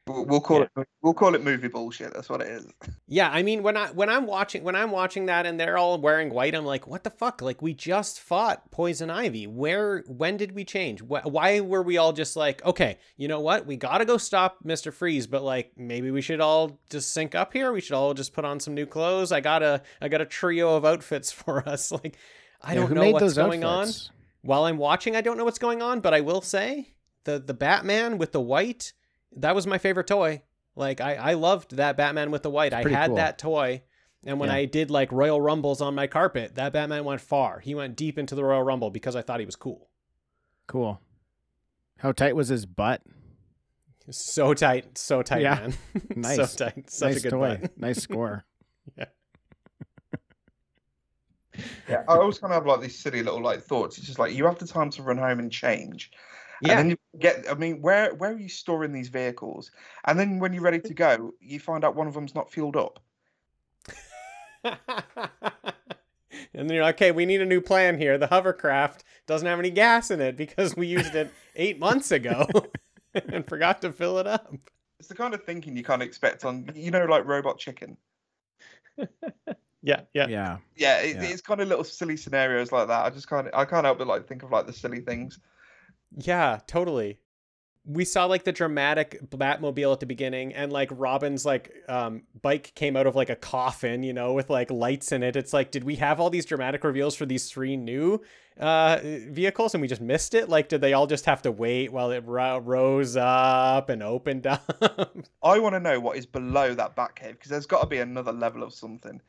Speaker 6: We'll, we'll call it we'll call it movie bullshit. That's what it is.
Speaker 7: Yeah, I mean when I when I'm watching when I'm watching that and they're all wearing white, I'm like, what the fuck? Like we just fought Poison Ivy. Where when did we change? Wh- Why were we all just like, okay, you know what? We gotta go stop Mister Freeze, but like maybe we should all just sync up here. We should all just put on some new clothes. I got a I got a trio of outfits for us. Like I
Speaker 5: Yeah,
Speaker 7: don't know what's going
Speaker 5: outfits?
Speaker 7: on. While I'm watching, I don't know what's going on, but I will say the the Batman with the white, that was my favorite toy. Like I I loved that Batman with the white. I had
Speaker 5: cool.
Speaker 7: that toy. And when
Speaker 5: Yeah.
Speaker 7: I did like Royal Rumbles on my carpet, that Batman went far. He went deep into the Royal Rumble because I thought he was cool.
Speaker 5: Cool. How tight was his butt?
Speaker 7: So tight, so tight,
Speaker 5: Yeah.
Speaker 7: man.
Speaker 5: Nice.
Speaker 7: so tight. Such
Speaker 5: nice
Speaker 7: a good
Speaker 5: toy.
Speaker 7: butt.
Speaker 5: nice score.
Speaker 6: yeah. Yeah, I always kind of have like these silly little like thoughts. It's just like you have the time to run home and change.
Speaker 7: Yeah.
Speaker 6: And then you get I mean, where where are you storing these vehicles? And then when you're ready to go, you find out one of them's not fueled up.
Speaker 7: and then you're like, okay, we need a new plan here. The hovercraft doesn't have any gas in it because we used it eight months ago and forgot to fill it up.
Speaker 6: It's the kind of thinking you can't expect on you know like Robot Chicken.
Speaker 7: Yeah, yeah.
Speaker 5: Yeah.
Speaker 6: Yeah, it,
Speaker 5: Yeah.
Speaker 6: it's kind of little silly scenarios like that. I just can't I can't help but like think of like the silly things.
Speaker 7: Yeah, totally. We saw like the dramatic Batmobile at the beginning, and like Robin's like um, bike came out of like a coffin, you know, with like lights in it. It's like, did we have all these dramatic reveals for these three new uh, vehicles, and we just missed it? Like, did they all just have to wait while it ro- rose up and opened up?
Speaker 6: I want to know what is below that Batcave because there's got to be another level of something.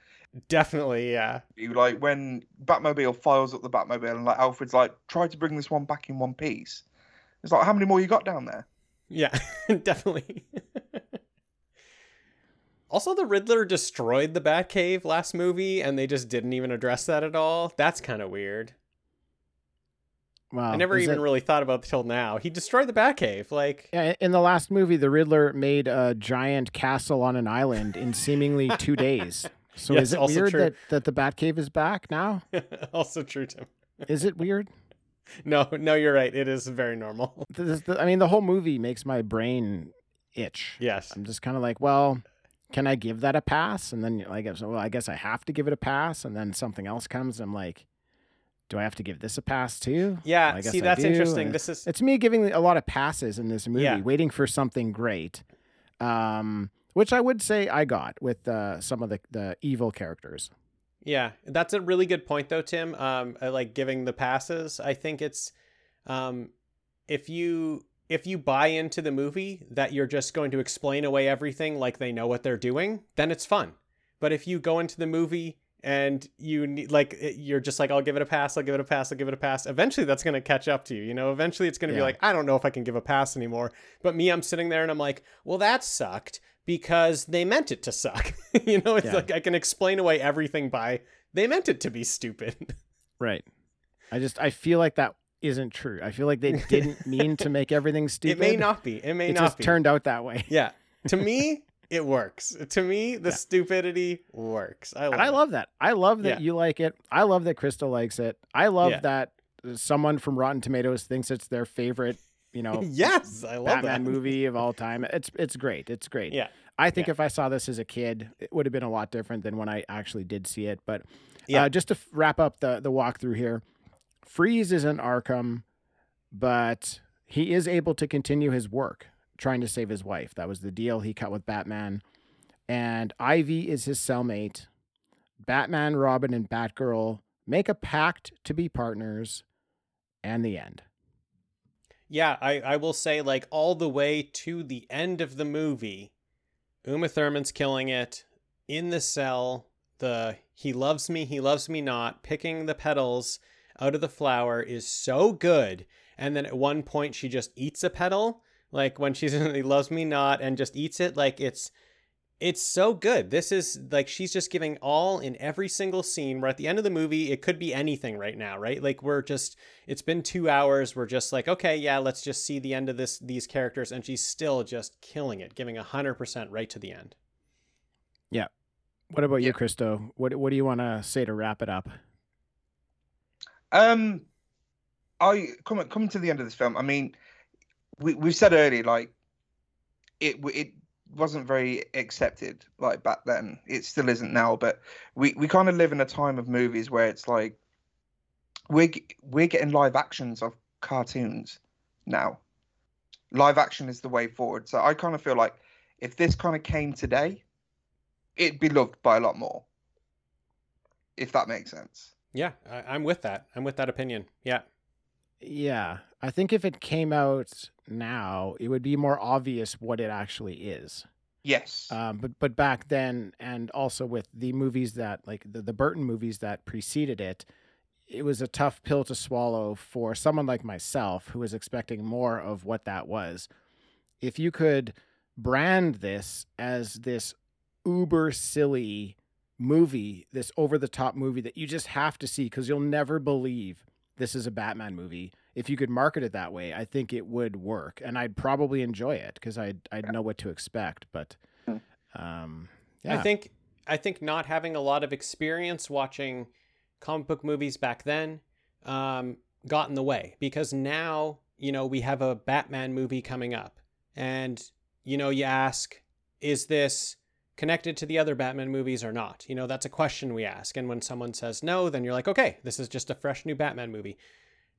Speaker 7: Definitely, yeah.
Speaker 6: You like when Batmobile files up the Batmobile and like Alfred's like, try to bring this one back in one piece. It's like, how many more you got down there?
Speaker 7: Yeah, definitely. also, the Riddler destroyed the Batcave last movie, and they just didn't even address that at all. That's kind of weird.
Speaker 5: Wow.
Speaker 7: I never
Speaker 5: Is
Speaker 7: even
Speaker 5: it-
Speaker 7: really thought about it till now. He destroyed the Batcave. Like,
Speaker 5: Yeah, in the last movie, the Riddler made a giant castle on an island in seemingly two days. So
Speaker 7: Yes,
Speaker 5: is it weird
Speaker 7: true.
Speaker 5: that, that the Batcave is back now?
Speaker 7: also true, Tim.
Speaker 5: Is it weird?
Speaker 7: No, no, you're right. It is very normal.
Speaker 5: This- the- I mean, the whole movie makes my brain itch.
Speaker 7: Yes.
Speaker 5: I'm just kind of like, well, can I give that a pass? And then I guess, well, I guess I have to give it a pass. And then something else comes. And I'm like, do I have to give this a pass too?
Speaker 7: Yeah.
Speaker 5: I guess
Speaker 7: see, that's interesting.
Speaker 5: and
Speaker 7: This is
Speaker 5: It's me giving a lot of passes in this movie,
Speaker 7: Yeah.
Speaker 5: waiting for something great, um, which I would say I got with uh, some of the, the evil characters.
Speaker 7: Yeah, that's a really good point though, Tim. Um, I like giving the passes. I think it's um, if you if you buy into the movie that you're just going to explain away everything like they know what they're doing, then it's fun. But if you go into the movie and you need like you're just like I'll give it a pass, I'll give it a pass, I'll give it a pass. Eventually that's going to catch up to you. You know, eventually it's going to be like I don't know if I can give a pass anymore. But me I'm sitting there and I'm like, "Well, that sucked because they meant it to suck." you know, it's
Speaker 5: Yeah.
Speaker 7: like I can explain away everything by they meant it to be stupid.
Speaker 5: Right. I just I feel like that isn't true. I feel like they didn't mean to make everything stupid.
Speaker 7: it may not be. It may not be.
Speaker 5: It
Speaker 7: not
Speaker 5: just
Speaker 7: be.
Speaker 5: turned out that way.
Speaker 7: Yeah. To me, it works. To me, the
Speaker 5: Yeah.
Speaker 7: stupidity works. I love
Speaker 5: I love that. I love that
Speaker 7: Yeah.
Speaker 5: you like it. I love that Christo likes it. I love
Speaker 7: Yeah.
Speaker 5: that someone from Rotten Tomatoes thinks it's their favorite, you know,
Speaker 7: yes, I love
Speaker 5: Batman
Speaker 7: that.
Speaker 5: movie of all time. It's it's great. It's great.
Speaker 7: Yeah.
Speaker 5: I think
Speaker 7: Yeah.
Speaker 5: if I saw this as a kid, it would have been a lot different than when I actually did see it. But
Speaker 7: Yeah.
Speaker 5: uh, just to f- wrap up the the walkthrough here, Freeze is in Arkham, but he is able to continue his work trying to save his wife. That was the deal he cut with Batman. And Ivy is his cellmate. Batman, Robin, and Batgirl make a pact to be partners, and the end.
Speaker 7: Yeah, I, I will say, like, all the way to the end of the movie, Uma Thurman's killing it in the cell. The he loves me, he loves me not, picking the petals out of the flower is so good. And then at one point, she just eats a petal, like when she's in he loves me not, and just eats it. Like, it's. It's so good. This is like she's just giving all in every single scene. We're at the end of the movie. It could be anything right now, right? Like we're just it's been two hours. We're just like, okay, yeah, let's just see the end of this these characters, and she's still just killing it, giving hundred percent right to the end. Yeah.
Speaker 5: What about
Speaker 6: Yeah.
Speaker 5: you, Christo? What What do you want to say to wrap it up?
Speaker 6: Um, I coming coming to the end of this film. I mean, we we've said earlier like it it wasn't very accepted like back then. It still isn't now. But we we kind of live in a time of movies where it's like we're we're getting live actions of cartoons now. Live action is the way forward. So I kind of feel like if this kind of came today, it'd be loved by a lot more. If that makes sense.
Speaker 7: Yeah, I, I'm with that. I'm with that opinion. Yeah,
Speaker 5: Yeah, I think if it came out now, it would be more obvious what it actually is.
Speaker 6: Yes.
Speaker 5: Um, but but back then, and also with the movies that like the, the Burton movies that preceded it, it was a tough pill to swallow for someone like myself who was expecting more of what that was. If you could brand this as this uber silly movie, this over the top movie that you just have to see because you'll never believe this is a Batman movie. If you could market it that way, I think it would work, and I'd probably enjoy it because I'd I'd know what to expect. But,
Speaker 6: Hmm.
Speaker 5: um, yeah,
Speaker 7: I think I think not having a lot of experience watching comic book movies back then um, got in the way because now you know we have a Batman movie coming up, and you know you ask, is this connected to the other Batman movies or not? You know that's a question we ask, and when someone says no, then you're like, okay, this is just a fresh new Batman movie.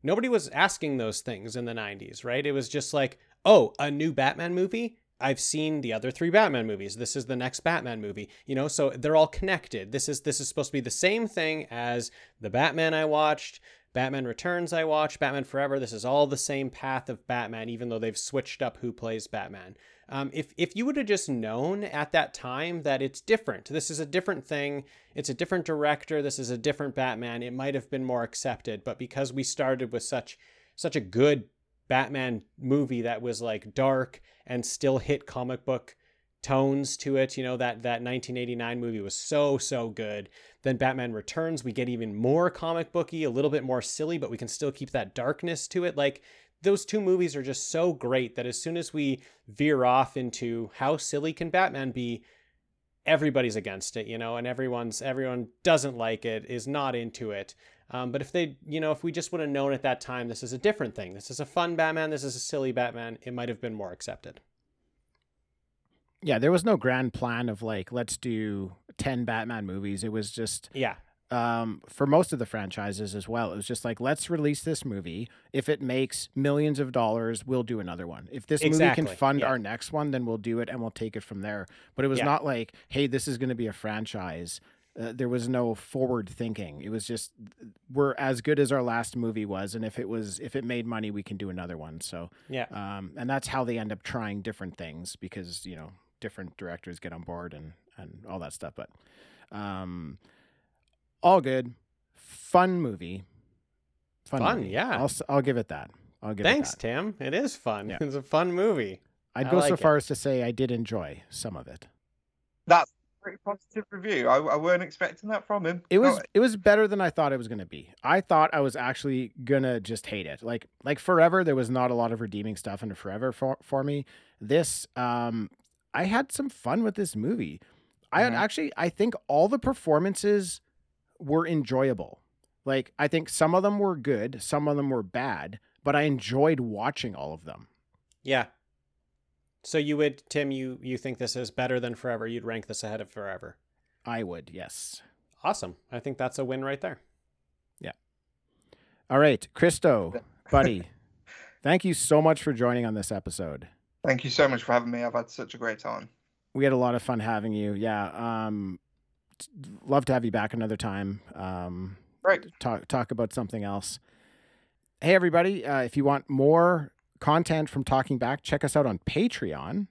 Speaker 7: Nobody was asking those things in the 90s, right? It was just like, oh, a new Batman movie? I've seen the other three Batman movies. This is the next Batman movie. You know, so they're all connected. This is this is supposed to be the same thing as the Batman I watched, Batman Returns I watched, Batman Forever. This is all the same path of Batman, even though they've switched up who plays Batman. Um, if if you would have just known at that time that it's different, this is a different thing. It's a different director. This is a different Batman. It might have been more accepted, but because we started with such such a good Batman movie that was like dark and still hit comic book tones to it. You know, that that 1989 movie was so so good. Then Batman Returns, we get even more comic booky, a little bit more silly, but we can still keep that darkness to it. Like those two movies are just so great that as soon as we veer off into how silly can Batman be, everybody's against it, you know, and everyone's everyone doesn't like it, is not into it. Um, but if they, you know, if we just would have known at that time, this is a different thing. This is a fun Batman. This is a silly Batman. It might have been more accepted.
Speaker 5: yeah, there was no grand plan of like let's do ten Batman movies. It was just
Speaker 7: Yeah,
Speaker 5: um, for most of the franchises as well. It was just like, let's release this movie. If it makes millions of dollars, we'll do another one. If this movie can fund
Speaker 7: yeah.
Speaker 5: our next one, then we'll do it and we'll take it from there. But it was
Speaker 7: Yeah.
Speaker 5: not like, hey, this is going to be a franchise. Uh, there was no forward thinking. It was just we're as good as our last movie was, and if it was if it made money, we can do another one. So
Speaker 7: yeah,
Speaker 5: um, and that's how they end up trying different things because you know different directors get on board and and all that stuff but um all good. Fun movie.
Speaker 7: Fun,
Speaker 5: movie.
Speaker 7: yeah.
Speaker 5: I'll, s- I'll give it that. I'll give
Speaker 7: Thanks,
Speaker 5: it that.
Speaker 7: Tim. It is fun.
Speaker 5: Yeah.
Speaker 7: It's a fun movie.
Speaker 5: I'd
Speaker 7: I
Speaker 5: go so
Speaker 7: like it.
Speaker 5: far as to say I did enjoy some of it.
Speaker 6: That's a pretty positive review. I, I weren't expecting that from him.
Speaker 5: It was
Speaker 6: No,
Speaker 5: it was better than I thought it was gonna be. I thought I was actually gonna just hate it. Like like forever, there was not a lot of redeeming stuff in forever for for me. This um I had some fun with this movie. I had
Speaker 6: Mhm.
Speaker 5: actually I think all the performances were enjoyable. Like I think some of them were good, some of them were bad, but I enjoyed watching all of them.
Speaker 7: Yeah. So you would, Tim, you you think this is better than Forever? You'd rank this ahead of Forever.
Speaker 5: I would, yes.
Speaker 7: Awesome. I think that's a win right there. Yeah.
Speaker 5: All right, Christo, buddy. thank you so much for joining on this episode.
Speaker 6: Thank you so much for having me. I've had such a great time.
Speaker 5: we had a lot of fun having you. Yeah. Um, t- love to have you back another time. Um,
Speaker 6: Great.
Speaker 5: talk talk about something else. Hey everybody! Uh, if you want more content from Talking Back, check us out on Patreon,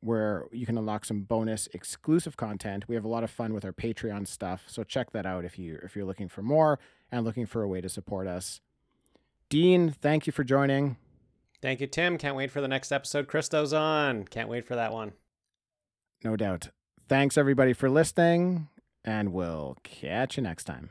Speaker 5: where you can unlock some bonus exclusive content. We have a lot of fun with our Patreon stuff, so check that out if you if you're looking for more and looking for a way to support us. Dean, thank you for joining.
Speaker 7: Thank you, Tim. Can't wait for the next episode. Christo's on. Can't wait for that one.
Speaker 5: No doubt. Thanks everybody for listening, and we'll catch you next time.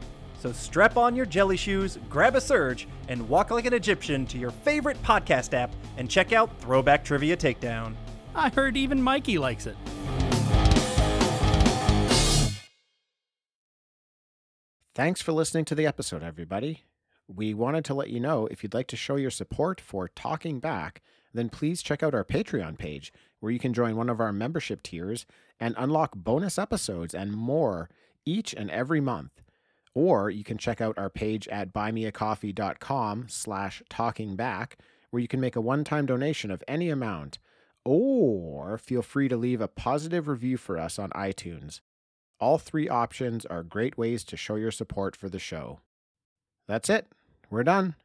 Speaker 8: So strap on your jelly shoes, grab a surge, and walk like an Egyptian to your favorite podcast app and check out Throwback Trivia Takedown.
Speaker 9: I heard even Mikey likes it.
Speaker 5: Thanks for listening to the episode, everybody. We wanted to let you know if you'd like to show your support for Talking Back, then please check out our Patreon page where you can join one of our membership tiers and unlock bonus episodes and more each and every month. Or you can check out our page at buymeacoffee.com slash talking back where you can make a one-time donation of any amount. Or feel free to leave a positive review for us on iTunes. All three options are great ways to show your support for the show. That's it. We're done.